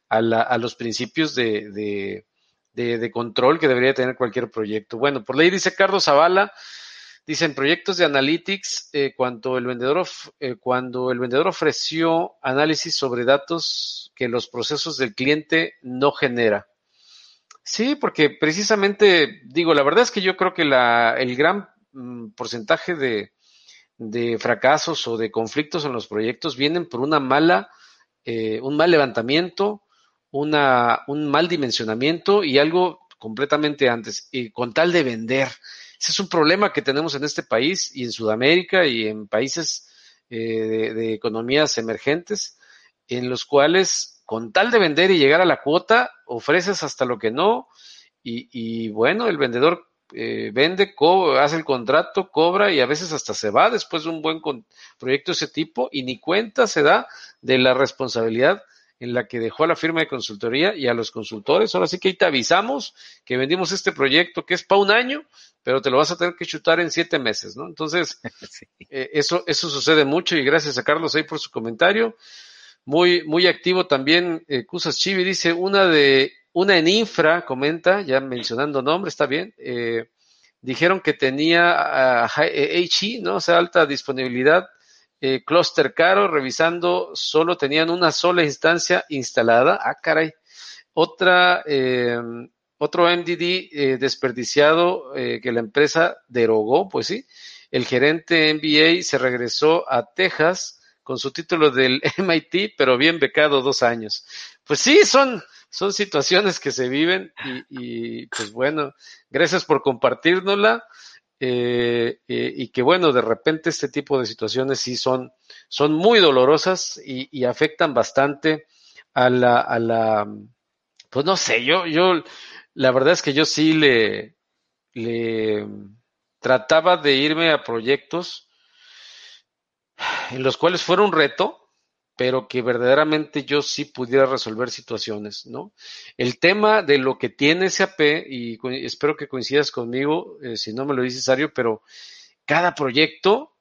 a, la- a los principios de, de, de- de control que debería tener cualquier proyecto. Bueno, por ley dice Carlos Zavala, Dicen proyectos de analytics eh, cuando el vendedor eh, cuando el vendedor ofreció análisis sobre datos que los procesos del cliente no genera. Sí, porque precisamente digo, la verdad es que yo creo que la, el gran mm, porcentaje de, de fracasos o de conflictos en los proyectos vienen por una mala, eh, un mal levantamiento, una, un mal dimensionamiento y algo completamente antes, y con tal de vender. Ese es un problema que tenemos en este país y en Sudamérica y en países eh, de, economías emergentes, en los cuales con tal de vender y llegar a la cuota, ofreces hasta lo que no, y, y bueno, el vendedor eh, vende, hace el contrato, cobra y a veces hasta se va después de un buen proyecto de ese tipo y ni cuenta se da de la responsabilidad en la que dejó a la firma de consultoría y a los consultores. Ahora sí que ahí te avisamos que vendimos este proyecto que es para un año, pero te lo vas a tener que chutar en siete meses, ¿no? Entonces, Sí. eh, eso, eso sucede mucho y gracias a Carlos ahí por su comentario. Muy, muy activo también, eh, Cusas Chivi dice, una de, una en infra, comenta, ya mencionando nombre, está bien, eh, dijeron que tenía uh, HI, ¿no? O sea, alta disponibilidad, eh, cluster caro, revisando, solo tenían una sola instancia instalada, ah, caray. Otra, eh, otro MDD eh, desperdiciado eh, que la empresa derogó, pues sí. El gerente MBA se regresó a Texas con su título del MIT, pero bien becado dos años. Pues sí, son, son situaciones que se viven y, y pues bueno, gracias por compartirnosla. Eh, eh, y que bueno, de repente este tipo de situaciones sí son, son muy dolorosas y, y afectan bastante a la, a la, pues no sé, yo, yo, la verdad es que yo sí le, le trataba de irme a proyectos en los cuales fuera un reto, pero que verdaderamente yo sí pudiera resolver situaciones, ¿no? El tema de lo que tiene SAP, y espero que coincidas conmigo, eh, si no me lo dices, Ario, pero cada proyecto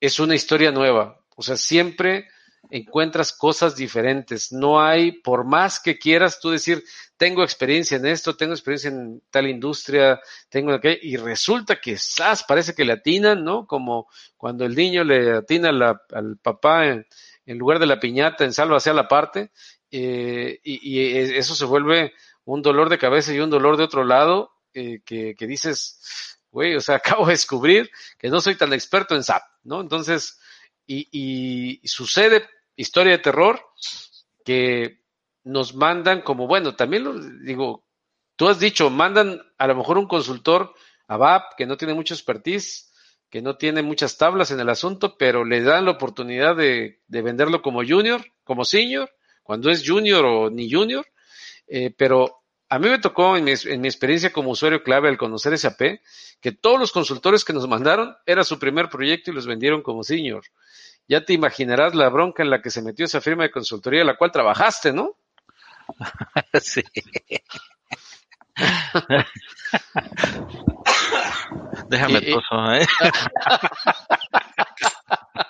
es una historia nueva. O sea, siempre encuentras cosas diferentes. No hay, por más que quieras tú decir, tengo experiencia en esto, tengo experiencia en tal industria, tengo aquello, y resulta que ¡zas! parece que le atinan, ¿no? Como cuando el niño le atina al papá en lugar de la piñata en salva hacia la parte, eh, y, eso se vuelve un dolor de cabeza y un dolor de otro lado, eh, que, que, dices, güey, o sea, acabo de descubrir que no soy tan experto en SAP, ¿no? Entonces, y, y sucede historia de terror que nos mandan como, bueno, también lo digo, tú has dicho, mandan a lo mejor un consultor a VAP que no tiene mucha expertise, que no tiene muchas tablas en el asunto, pero le dan la oportunidad de, venderlo como junior, como senior, cuando es junior o ni junior. Eh, pero a mí me tocó en mi, en mi, experiencia como usuario clave al conocer SAP, que todos los consultores que nos mandaron era su primer proyecto y los vendieron como senior. Ya te imaginarás la bronca en la que se metió esa firma de consultoría en la cual trabajaste, ¿no? sí. Déjame y, ¿eh?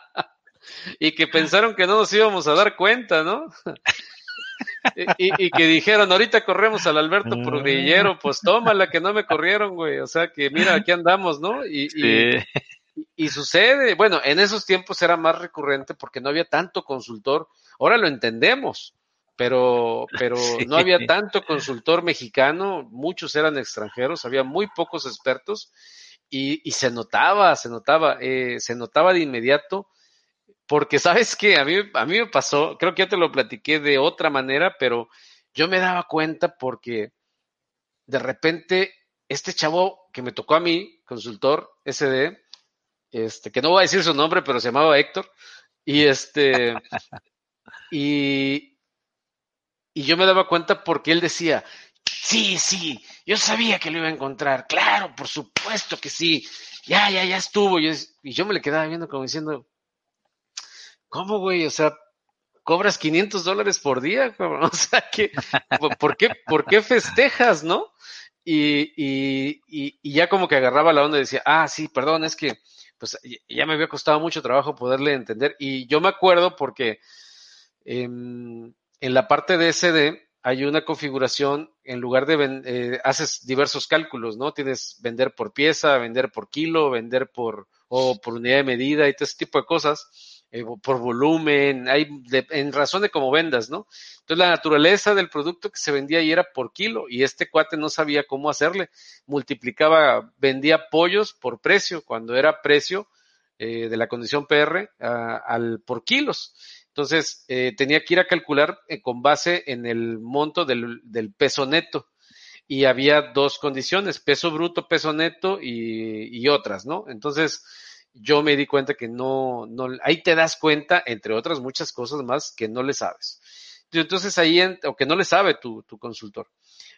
y que pensaron que no nos íbamos a dar cuenta, ¿no? y, que dijeron, ahorita corremos al Alberto Prudillero, pues tómala que no me corrieron, güey. O sea que mira, aquí andamos, ¿no? Y, y, sucede, bueno, en esos tiempos era más recurrente porque no había tanto consultor. Ahora lo entendemos, pero, pero no había tanto consultor mexicano, muchos eran extranjeros, había muy pocos expertos y, y se notaba, se notaba, eh, se notaba de inmediato, porque sabes que a mí, a mí me pasó, creo que ya te lo platiqué de otra manera, pero yo me daba cuenta porque de repente este chavo que me tocó a mí, consultor SD, este, que no voy a decir su nombre, pero se llamaba Héctor, y este, y, y yo me daba cuenta porque él decía, Sí, sí, yo sabía que lo iba a encontrar. Claro, por supuesto que sí. Ya, ya, ya estuvo. y yo me le quedaba viendo como diciendo, ¿cómo, güey? O sea, cobras 500 dólares por día, O sea, que, ¿por qué, por qué festejas, no? Y, y, y, ya como que agarraba la onda y decía, ah, sí, perdón, es que pues ya me había costado mucho trabajo poderle entender. Y yo me acuerdo porque en la parte de SD, hay una configuración, en lugar de, eh, haces diversos cálculos, ¿no? Tienes vender por pieza, vender por kilo, vender por, o por unidad de medida y todo ese tipo de cosas, eh, por volumen, hay, en razón de cómo vendas, ¿no? Entonces la naturaleza del producto que se vendía ahí era por kilo y este cuate no sabía cómo hacerle, multiplicaba, vendía pollos por precio, cuando era precio eh, de la condición PR al por kilos. Entonces, eh, tenía que ir a calcular eh, con base en el monto del, peso neto. Y había dos condiciones, peso bruto, peso neto y, y, otras, ¿no? Entonces, yo me di cuenta que no, no, ahí te das cuenta, entre otras muchas cosas más, que no le sabes. Entonces ahí, o que no le sabe tu, tu consultor.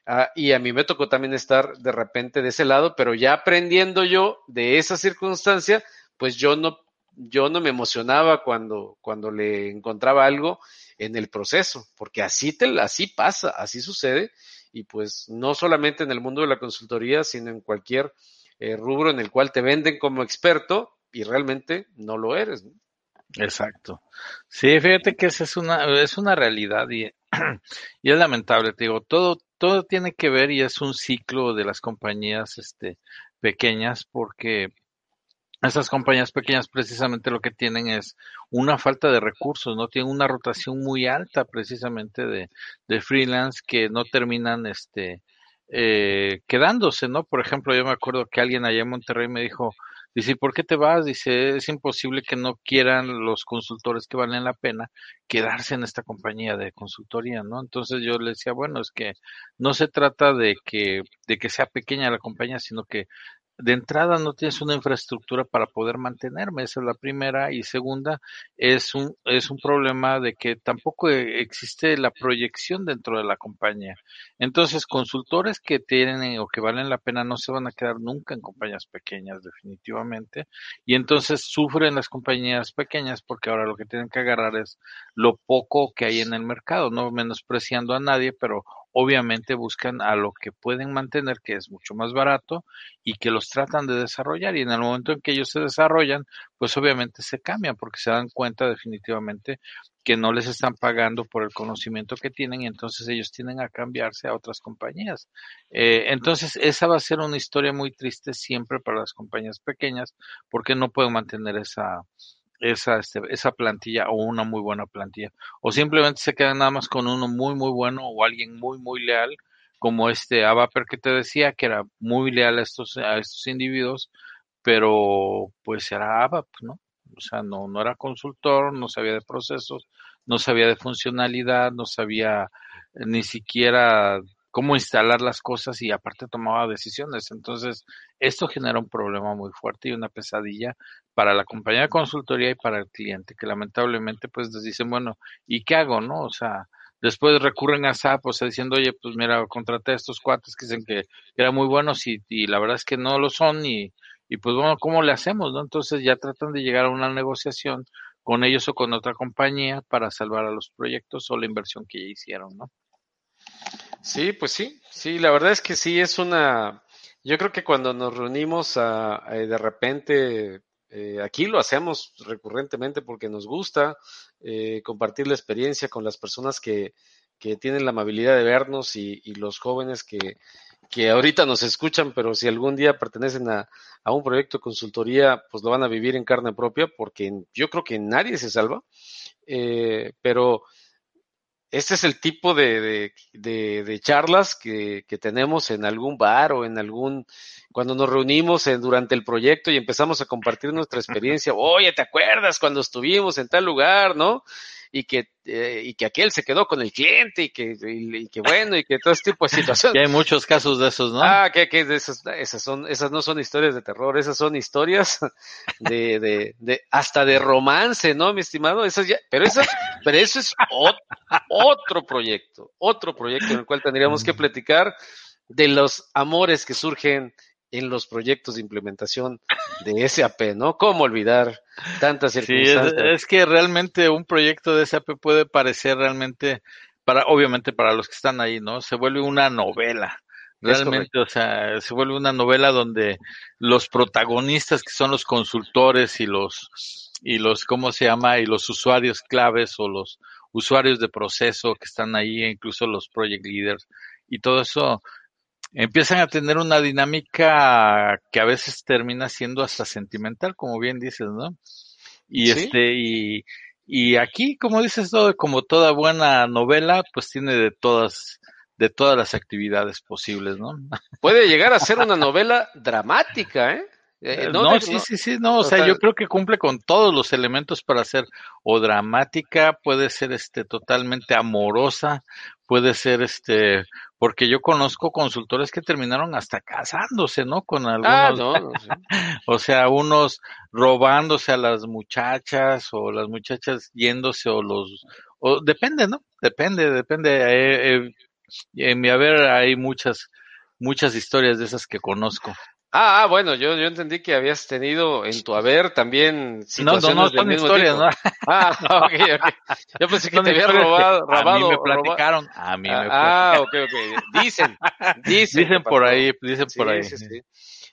Ah, y a mí me tocó también estar de repente de ese lado, pero ya aprendiendo yo de esa circunstancia, pues yo no yo no me emocionaba cuando, cuando le encontraba algo en el proceso, porque así, te, así pasa, así sucede, y pues no solamente en el mundo de la consultoría, sino en cualquier eh, rubro en el cual te venden como experto y realmente no lo eres. Exacto. Sí, fíjate que esa es una, es una realidad y, y es lamentable, te digo, todo, todo tiene que ver y es un ciclo de las compañías este, pequeñas porque esas compañías pequeñas precisamente lo que tienen es una falta de recursos, no tienen una rotación muy alta precisamente de, de freelance que no terminan este eh, quedándose, ¿no? Por ejemplo, yo me acuerdo que alguien allá en Monterrey me dijo, dice, ¿por qué te vas? Dice, es imposible que no quieran los consultores que valen la pena quedarse en esta compañía de consultoría, ¿no? Entonces yo le decía, bueno, es que no se trata de que, de que sea pequeña la compañía, sino que de entrada no tienes una infraestructura para poder mantenerme, esa es la primera, y segunda, es un, es un problema de que tampoco existe la proyección dentro de la compañía. Entonces, consultores que tienen o que valen la pena no se van a quedar nunca en compañías pequeñas, definitivamente, y entonces sufren las compañías pequeñas porque ahora lo que tienen que agarrar es lo poco que hay en el mercado, no menospreciando a nadie, pero obviamente buscan a lo que pueden mantener, que es mucho más barato, y que los tratan de desarrollar. Y en el momento en que ellos se desarrollan, pues obviamente se cambian, porque se dan cuenta definitivamente que no les están pagando por el conocimiento que tienen y entonces ellos tienen a cambiarse a otras compañías. Eh, entonces, esa va a ser una historia muy triste siempre para las compañías pequeñas porque no pueden mantener esa, esa, este, esa plantilla o una muy buena plantilla. O simplemente se quedan nada más con uno muy, muy bueno o alguien muy, muy leal, como este Abaper que te decía, que era muy leal a estos, a estos individuos, pero pues era ABAP, ¿no? O sea, no, no era consultor, no sabía de procesos, no sabía de funcionalidad, no sabía ni siquiera cómo instalar las cosas y aparte tomaba decisiones. Entonces, esto genera un problema muy fuerte y una pesadilla para la compañía de consultoría y para el cliente, que lamentablemente pues les dicen, bueno, ¿y qué hago, no? O sea, después recurren a SAP, o sea, diciendo, oye, pues mira, contraté a estos cuates que dicen que eran muy buenos y, y la verdad es que no lo son y, y pues bueno, ¿cómo le hacemos, no? Entonces ya tratan de llegar a una negociación con ellos o con otra compañía para salvar a los proyectos o la inversión que ya hicieron, ¿no? Sí, pues sí, sí, la verdad es que sí es una, yo creo que cuando nos reunimos a, de repente, eh, aquí lo hacemos recurrentemente porque nos gusta eh, compartir la experiencia con las personas que, que tienen la amabilidad de vernos y, y los jóvenes que, que ahorita nos escuchan, pero si algún día pertenecen a, a, un proyecto de consultoría, pues lo van a vivir en carne propia, porque yo creo que nadie se salva. Eh, pero este es el tipo de, de, de, charlas que, que, tenemos en algún bar o en algún, cuando nos reunimos en, durante el proyecto y empezamos a compartir nuestra experiencia. Oye, ¿te acuerdas cuando estuvimos en tal lugar, no? Y que, eh, y que aquel se quedó con el cliente y que, y, que bueno, y que todo este tipo de situaciones. Y hay muchos casos de esos, ¿no? Ah, que, que esas, esas son, esas no son historias de terror, esas son historias de, de, de hasta de romance, ¿no, mi estimado? Esas ya, pero eso, pero eso es otro, otro proyecto, otro proyecto en el cual tendríamos que platicar de los amores que surgen en los proyectos de implementación de SAP, ¿no? ¿Cómo olvidar tantas circunstancias? Sí, es, que realmente un proyecto de SAP puede parecer realmente, para, obviamente para los que están ahí, ¿no? Se vuelve una novela. Realmente, o sea, se vuelve una novela donde los protagonistas que son los consultores y los, y los, ¿cómo se llama? Y los usuarios claves o los usuarios de proceso que están ahí, incluso los project leaders y todo eso, empiezan a tener una dinámica que a veces termina siendo hasta sentimental, como bien dices, ¿no? Y este, y, y aquí, como dices, todo, como toda buena novela, pues tiene de todas, de todas las actividades posibles, ¿no? Puede llegar a ser una novela dramática, ¿eh? Eh, eh, no, no, sí, sí, sí, no, o, sea, yo creo que cumple con todos los elementos para ser o dramática, puede ser este totalmente amorosa, puede ser este, porque yo conozco consultores que terminaron hasta casándose, ¿no? Con ah, algunos, no, o sea, unos robándose a las muchachas o las muchachas yéndose o los, o depende, ¿no? Depende, depende. Eh, eh, en mi haber hay muchas, muchas historias de esas que conozco. Ah, ah, bueno, yo, yo entendí que habías tenido en tu haber también situaciones no, no, no, del mismo historias, tipo. ¿no? Ah, ok, ok. Yo pensé que te había robado, robado. A mí me platicaron. A mí ah, me Ah, ok, ok. Dicen, dicen. Dicen por ahí, dicen sí, por ahí. Sí, sí.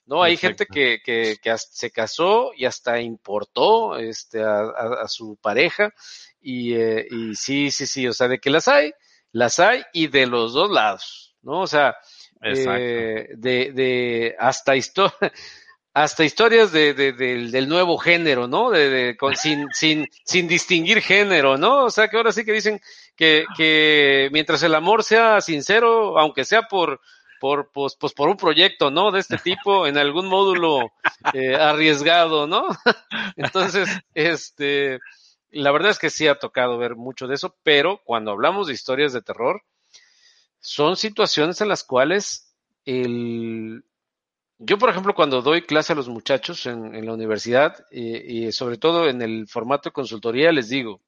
No, hay gente que, que, que se casó y hasta importó este, a, a, a su pareja y, eh, y sí, sí, sí, o sea, de que las hay, las hay y de los dos lados, ¿no? O sea, eh, de, de hasta historia hasta historias de, de, de, del nuevo género, ¿no? De, con, sin, sin, sin distinguir género, ¿no? O sea que ahora sí que dicen que, que mientras el amor sea sincero, aunque sea por, por, pues, pues por un proyecto, ¿no? De este tipo, en algún módulo eh, arriesgado, ¿no? Entonces, este, la verdad es que sí ha tocado ver mucho de eso, pero cuando hablamos de historias de terror, son situaciones en las cuales el... Yo, por ejemplo, cuando doy clase a los muchachos en, la universidad y, y, sobre todo en el formato de consultoría, les digo,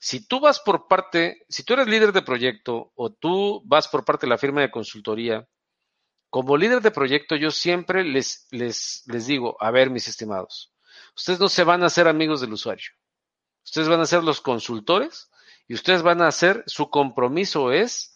si tú vas por parte, si tú eres líder de proyecto o tú vas por parte de la firma de consultoría, como líder de proyecto yo siempre les, les, les digo, a ver, mis estimados, ustedes no se van a hacer amigos del usuario, ustedes van a ser los consultores y ustedes van a hacer, su compromiso es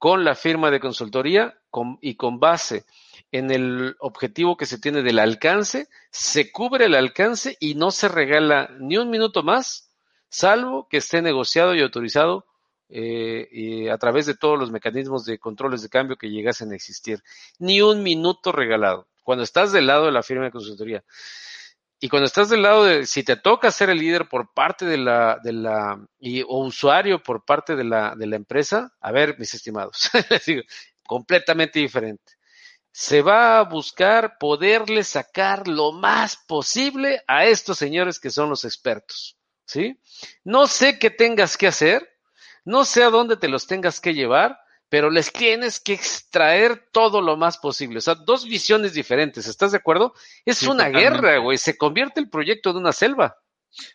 con la firma de consultoría con, y con base en el objetivo que se tiene del alcance, se cubre el alcance y no se regala ni un minuto más, salvo que esté negociado y autorizado eh, y a través de todos los mecanismos de controles de cambio que llegasen a existir. Ni un minuto regalado. Cuando estás del lado de la firma de consultoría. Y cuando estás del lado de, si te toca ser el líder por parte de la, de la, y, o usuario por parte de la, de la empresa, a ver, mis estimados, completamente diferente. Se va a buscar poderle sacar lo más posible a estos señores que son los expertos, ¿sí? No sé qué tengas que hacer, no sé a dónde te los tengas que llevar, pero les tienes que extraer todo lo más posible. O sea, dos visiones diferentes, ¿estás de acuerdo? Es una guerra, güey, se convierte el proyecto de una selva.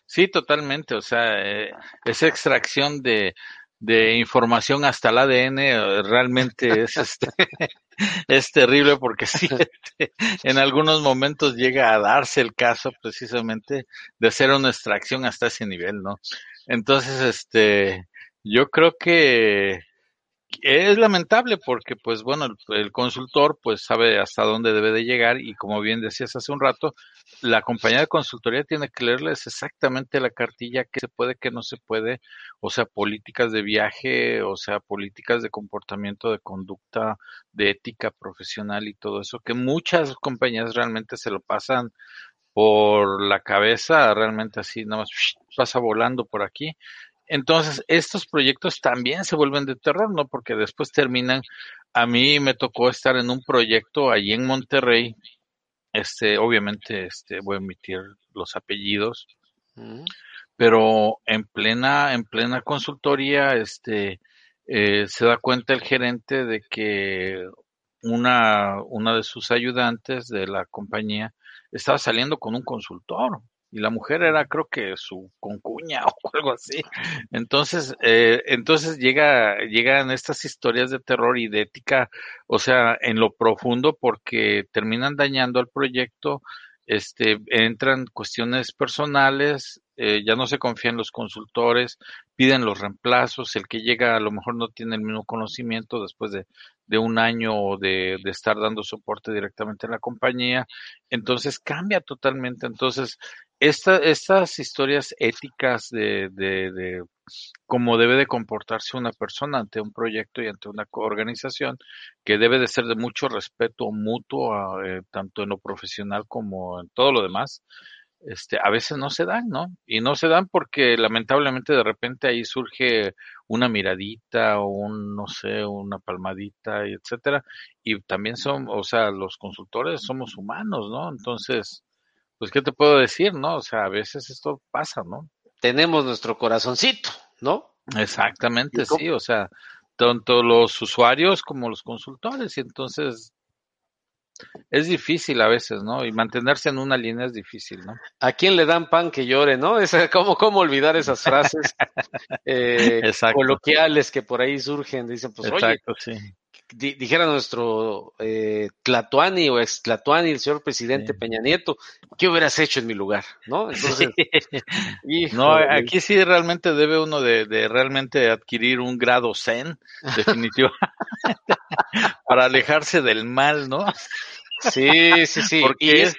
Sí, totalmente, o sea, eh, esa extracción de, de información hasta el ADN eh, realmente es, este, es terrible porque sí, este, en algunos momentos llega a darse el caso precisamente de hacer una extracción hasta ese nivel, ¿no? Entonces, este, yo creo que es lamentable porque, pues bueno, el, consultor pues sabe hasta dónde debe de llegar y como bien decías hace un rato, la compañía de consultoría tiene que leerles exactamente la cartilla que se puede, que no se puede, o sea, políticas de viaje, o sea, políticas de comportamiento, de conducta, de ética profesional y todo eso, que muchas compañías realmente se lo pasan por la cabeza, realmente así, nada más pasa volando por aquí entonces, estos proyectos también se vuelven de terror, ¿no? Porque después terminan. A mí me tocó estar en un proyecto allí en Monterrey. Este, obviamente, este, voy a emitir los apellidos. Mm. Pero en plena, en plena consultoría, este, eh, se da cuenta el gerente de que una, una de sus ayudantes de la compañía estaba saliendo con un consultor y la mujer era creo que su concuña o algo así. Entonces, eh, entonces llega, llegan estas historias de terror y de ética, o sea, en lo profundo porque terminan dañando al proyecto, este, entran cuestiones personales, eh, ya no se confía en los consultores, piden los reemplazos, el que llega a lo mejor no tiene el mismo conocimiento después de, de un año de, de, estar dando soporte directamente a la compañía, entonces cambia totalmente, entonces esta, estas historias éticas de, de, cómo debe de comportarse una persona ante un proyecto y ante una organización, que debe de ser de mucho respeto mutuo, eh, tanto en lo profesional como en todo lo demás, este, a veces no se dan, ¿no? Y no se dan porque lamentablemente de repente ahí surge una miradita o un, no sé, una palmadita, y etcétera. Y también son, o sea, los consultores somos humanos, ¿no? Entonces, pues, ¿qué te puedo decir, no? O sea, a veces esto pasa, ¿no? Tenemos nuestro corazoncito, ¿no? Exactamente, sí, o sea, tanto los usuarios como los consultores, y entonces es difícil a veces, ¿no? Y mantenerse en una línea es difícil, ¿no? ¿A quién le dan pan que llore, no? Es, ¿cómo, ¿Cómo olvidar esas frases eh, coloquiales que por ahí surgen? Dicen, pues, Exacto, oye, sí dijera nuestro eh, Tlatuani o ex Tlatuani, el señor presidente Peña Nieto, ¿qué hubieras hecho en mi lugar? ¿No? Entonces, no, aquí sí realmente debe uno de, de realmente adquirir un grado zen, definitivamente, para alejarse del mal, ¿no? Sí, sí, sí. Porque es,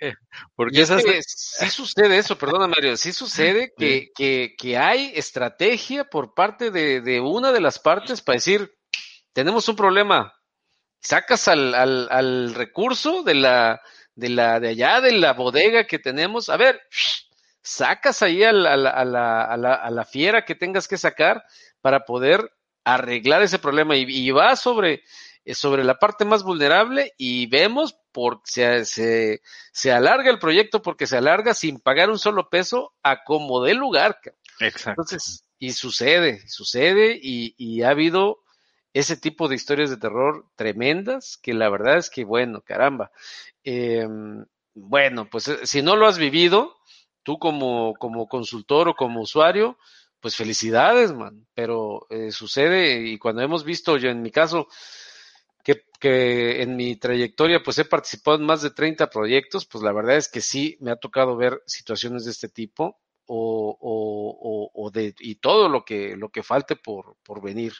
eh, porque es que sí sucede eso, perdona Mario, sí sucede que, que, que hay estrategia por parte de, de, una de las partes para decir, tenemos un problema. Sacas al, al, al recurso de la, de la, de allá, de la bodega que tenemos. A ver, sacas ahí a la, a la, a la, a la fiera que tengas que sacar para poder arreglar ese problema y, y va sobre, sobre la parte más vulnerable y vemos por se, se, se, alarga el proyecto porque se alarga sin pagar un solo peso a como dé lugar. Exacto. Entonces, y sucede, sucede y, y ha habido ese tipo de historias de terror tremendas que la verdad es que, bueno, caramba. Eh, bueno, pues eh, si no lo has vivido, tú como, como consultor o como usuario, pues felicidades, man. Pero eh, sucede y cuando hemos visto, yo en mi caso, que, que, en mi trayectoria pues he participado en más de 30 proyectos, pues la verdad es que sí me ha tocado ver situaciones de este tipo o, o, o, de y todo lo que lo que falte por, por venir.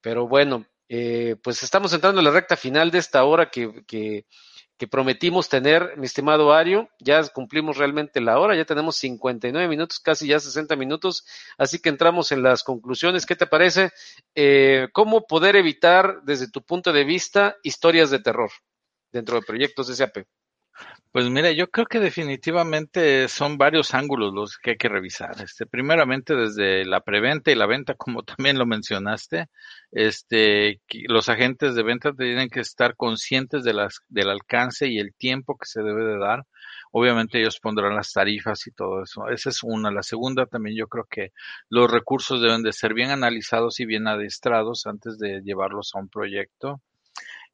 Pero bueno, eh, pues estamos entrando en la recta final de esta hora que, que, que, prometimos tener, mi estimado Ario. Ya cumplimos realmente la hora, ya tenemos 59 minutos, casi ya 60 minutos, así que entramos en las conclusiones. ¿Qué te parece? Eh, ¿Cómo poder evitar, desde tu punto de vista, historias de terror dentro de proyectos SAP? Pues mira, yo creo que definitivamente son varios ángulos los que hay que revisar. Este, primeramente desde la preventa y la venta, como también lo mencionaste, este, los agentes de venta tienen que estar conscientes de las, del alcance y el tiempo que se debe de dar. Obviamente ellos pondrán las tarifas y todo eso. Esa es una. La segunda también yo creo que los recursos deben de ser bien analizados y bien adiestrados antes de llevarlos a un proyecto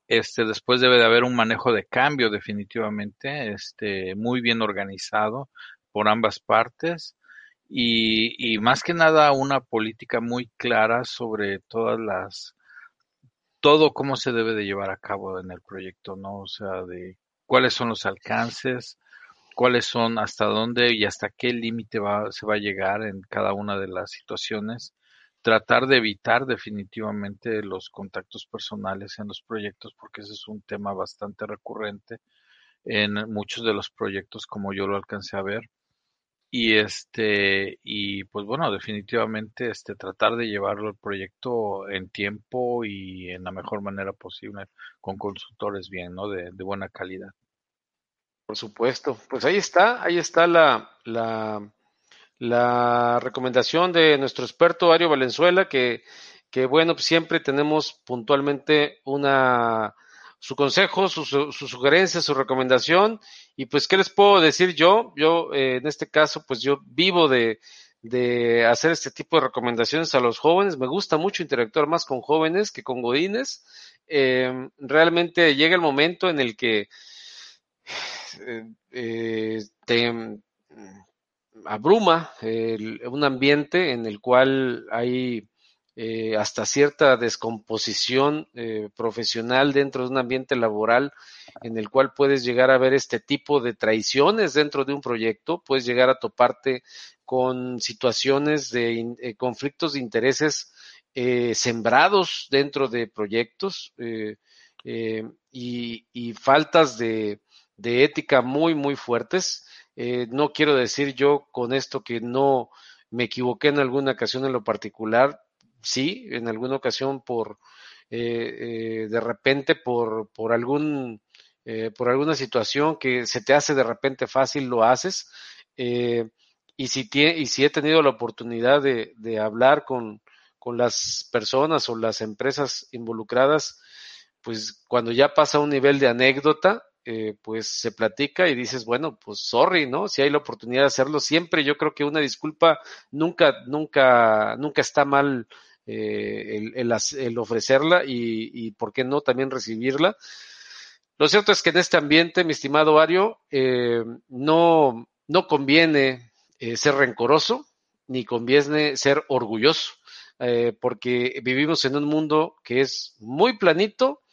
este, después debe de haber un manejo de cambio definitivamente, este, muy bien organizado por ambas partes y, y más que nada una política muy clara sobre todas las, todo cómo se debe de llevar a cabo en el proyecto, ¿no? O sea, de cuáles son los alcances, cuáles son, hasta dónde y hasta qué límite va, se va a llegar en cada una de las situaciones tratar de evitar definitivamente los contactos personales en los proyectos porque ese es un tema bastante recurrente en muchos de los proyectos como yo lo alcancé a ver. Y este y pues bueno definitivamente este tratar de llevarlo el proyecto en tiempo y en la mejor manera posible con consultores bien no de, de buena calidad. Por supuesto. Pues ahí está ahí está la la la recomendación de nuestro experto Ario Valenzuela, que, que bueno, pues siempre tenemos puntualmente una su consejo, su, su, sugerencia, su recomendación. Y pues, ¿qué les puedo decir yo? Yo, eh, en este caso, pues yo vivo de, de hacer este tipo de recomendaciones a los jóvenes. Me gusta mucho interactuar más con jóvenes que con godines. Eh, realmente llega el momento en el que eh te, abruma un ambiente en el cual hay eh, hasta cierta descomposición eh, profesional dentro de un ambiente laboral en el cual puedes llegar a ver este tipo de traiciones dentro de un proyecto, puedes llegar a toparte con situaciones de eh, conflictos de intereses sembrados dentro de proyectos y, y, faltas de, de ética muy, muy fuertes eh, no quiero decir yo con esto que no me equivoqué en alguna ocasión en lo particular. Sí, en alguna ocasión por eh, eh, de repente por, por algún por alguna situación que se te hace de repente fácil lo haces y si y si he tenido la oportunidad de, de hablar con, con las personas o las empresas involucradas, pues cuando ya pasa un nivel de anécdota, eh, pues se platica y dices, bueno, pues sorry, ¿no? Si hay la oportunidad de hacerlo, siempre yo creo que una disculpa nunca, nunca, nunca está mal eh, el, el, ofrecerla y, y, ¿por qué no también recibirla? Lo cierto es que en este ambiente, mi estimado Ario, eh, no, no conviene ser rencoroso ni conviene ser orgulloso, porque vivimos en un mundo que es muy planito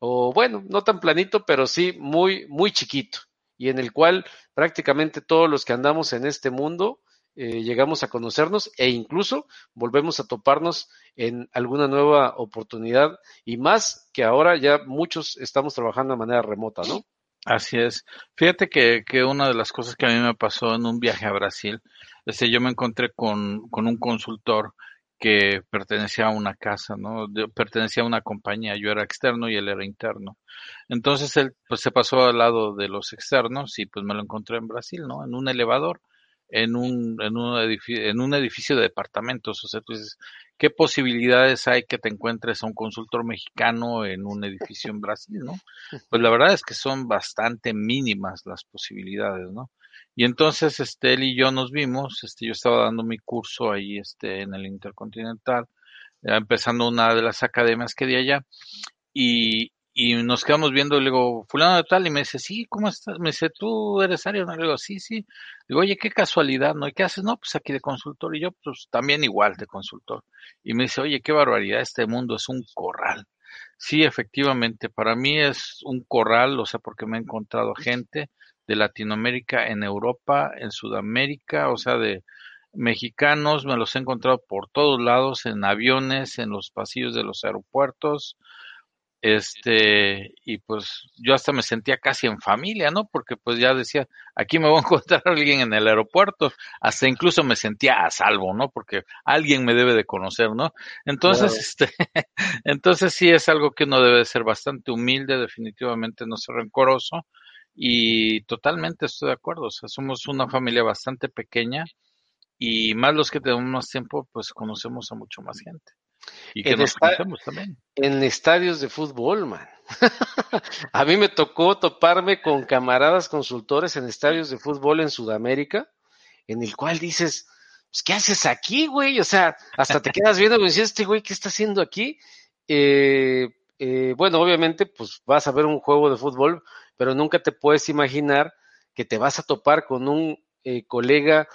o bueno, no tan planito, pero sí muy, muy chiquito, y en el cual prácticamente todos los que andamos en este mundo eh, llegamos a conocernos e incluso volvemos a toparnos en alguna nueva oportunidad y más que ahora ya muchos estamos trabajando de manera remota, ¿no? Así es. Fíjate que, que una de las cosas que a mí me pasó en un viaje a Brasil, este, yo me encontré con, con un consultor que pertenecía a una casa, ¿no? pertenecía a una compañía, yo era externo y él era interno. Entonces él pues se pasó al lado de los externos y pues me lo encontré en Brasil, ¿no? En un elevador, en un, en un edificio, en un edificio de departamentos. O sea, tú dices, ¿qué posibilidades hay que te encuentres a un consultor mexicano en un edificio en Brasil, ¿no? Pues la verdad es que son bastante mínimas las posibilidades, ¿no? Y entonces, este, él y yo nos vimos, este, yo estaba dando mi curso ahí, este, en el Intercontinental, empezando una de las academias que di allá, y, y nos quedamos viendo, le digo, fulano de tal, y me dice, sí, ¿cómo estás? Me dice, ¿tú eres Ario? No, le digo, sí, sí. digo, oye, qué casualidad, ¿no? ¿Y qué haces? No, pues aquí de consultor, y yo, pues también igual de consultor. Y me dice, oye, qué barbaridad, este mundo es un corral. Sí, efectivamente, para mí es un corral, o sea, porque me he encontrado gente de Latinoamérica en Europa, en Sudamérica, o sea, de mexicanos, me los he encontrado por todos lados, en aviones, en los pasillos de los aeropuertos, este, y pues yo hasta me sentía casi en familia, ¿no? Porque pues ya decía, aquí me voy a encontrar a alguien en el aeropuerto, hasta incluso me sentía a salvo, ¿no? Porque alguien me debe de conocer, ¿no? Entonces, este, entonces sí es algo que uno debe de ser bastante humilde, definitivamente no ser rencoroso, Y totalmente estoy de acuerdo, o sea, somos una familia bastante pequeña y más los que tenemos más tiempo, pues conocemos a mucho más gente. Y que nos conocemos también. En estadios de fútbol, man. a mí me tocó toparme con camaradas consultores en estadios de fútbol en Sudamérica, en el cual dices, pues, ¿qué haces aquí, güey? O sea, hasta te quedas viendo y dices, este güey, ¿qué está haciendo aquí? Eh, eh, bueno, obviamente, pues vas a ver un juego de fútbol, pero nunca te puedes imaginar que te vas a topar con un eh, colega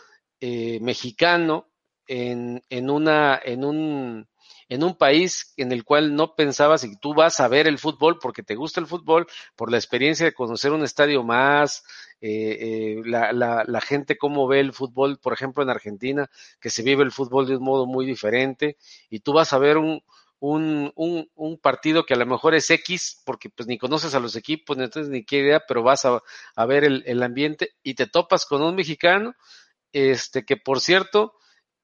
mexicano en, en, una, en un en un país en el cual no pensabas y tú vas a ver el fútbol porque te gusta el fútbol, por la experiencia de conocer un estadio más, eh, eh, la, la, la, gente cómo ve el fútbol, por ejemplo en Argentina, que se vive el fútbol de un modo muy diferente, y tú vas a ver un, un, un, un, partido que a lo mejor es X, porque pues ni conoces a los equipos, ni entonces ni qué idea, pero vas a, a ver el, el, ambiente y te topas con un mexicano, este, que por cierto,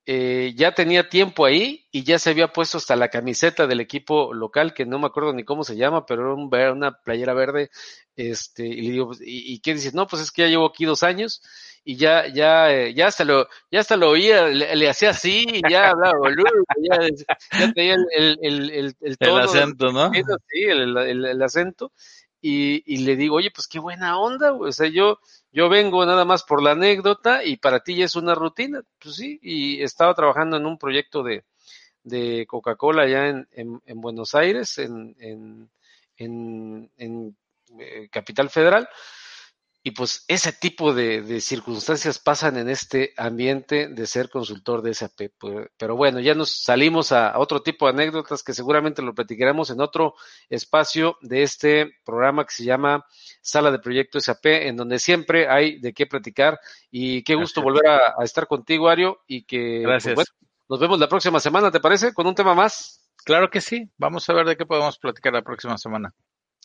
eh, ya tenía tiempo ahí y ya se había puesto hasta la camiseta del equipo local, que no me acuerdo ni cómo se llama, pero era una playera verde, este, y le digo, pues, ¿y, y qué dices? No, pues es que ya llevo aquí dos años y ya, ya, eh, ya hasta lo, ya hasta lo oía, le, hacía así, y ya hablaba boludo, ya, ya tenía el, el, el, el, el, tono, el acento, ¿no? Sí, el acento, y, le digo, oye, pues qué buena onda, o sea, yo, yo vengo nada más por la anécdota y para ti ya es una rutina, pues sí, y estaba trabajando en un proyecto de, de Coca-Cola allá en, en, en, Buenos Aires, en, en eh, Capital Federal, y pues ese tipo de, de, circunstancias pasan en este ambiente de ser consultor de SAP. Pero bueno, ya nos salimos a otro tipo de anécdotas que seguramente lo platicaremos en otro espacio de este programa que se llama Sala de Proyecto SAP, en donde siempre hay de qué platicar. Y qué gusto Gracias. volver a, a, estar contigo, Ario, y que pues, bueno, nos vemos la próxima semana, ¿te parece? Con un tema más. Claro que sí. Vamos a ver de qué podemos platicar la próxima semana.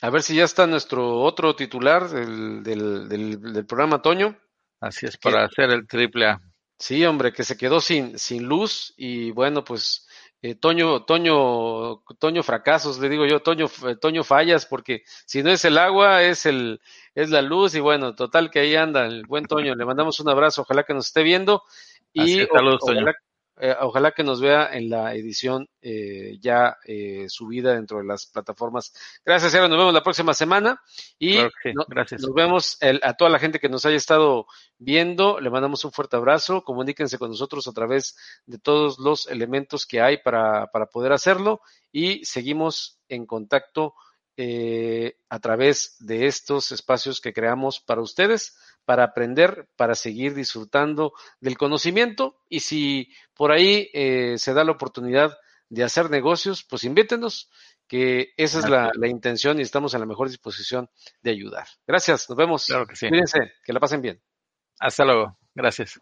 A ver si ya está nuestro otro titular del, del, del, del programa, Toño. Así es, para que, hacer el triple A. Sí, hombre, que se quedó sin, sin luz y bueno, pues eh, Toño, Toño, Toño fracasos, le digo yo, Toño, Toño fallas, porque si no es el agua, es el, es la luz, y bueno, total que ahí anda el buen Toño, le mandamos un abrazo, ojalá que nos esté viendo, y es, saludos, ojalá, Toño eh, ojalá que nos vea en la edición eh, ya eh, subida dentro de las plataformas. Gracias, Aaron. Nos vemos la próxima semana. Y claro sí. no, Gracias. nos vemos el, a toda la gente que nos haya estado viendo. Le mandamos un fuerte abrazo. Comuníquense con nosotros a través de todos los elementos que hay para, para poder hacerlo. Y seguimos en contacto eh, a través de estos espacios que creamos para ustedes para aprender, para seguir disfrutando del conocimiento y si por ahí eh, se da la oportunidad de hacer negocios, pues invítenos, que esa es la, la, intención y estamos en la mejor disposición de ayudar. Gracias, nos vemos. Claro que sí. Cuídense, que la pasen bien. Hasta luego. Gracias.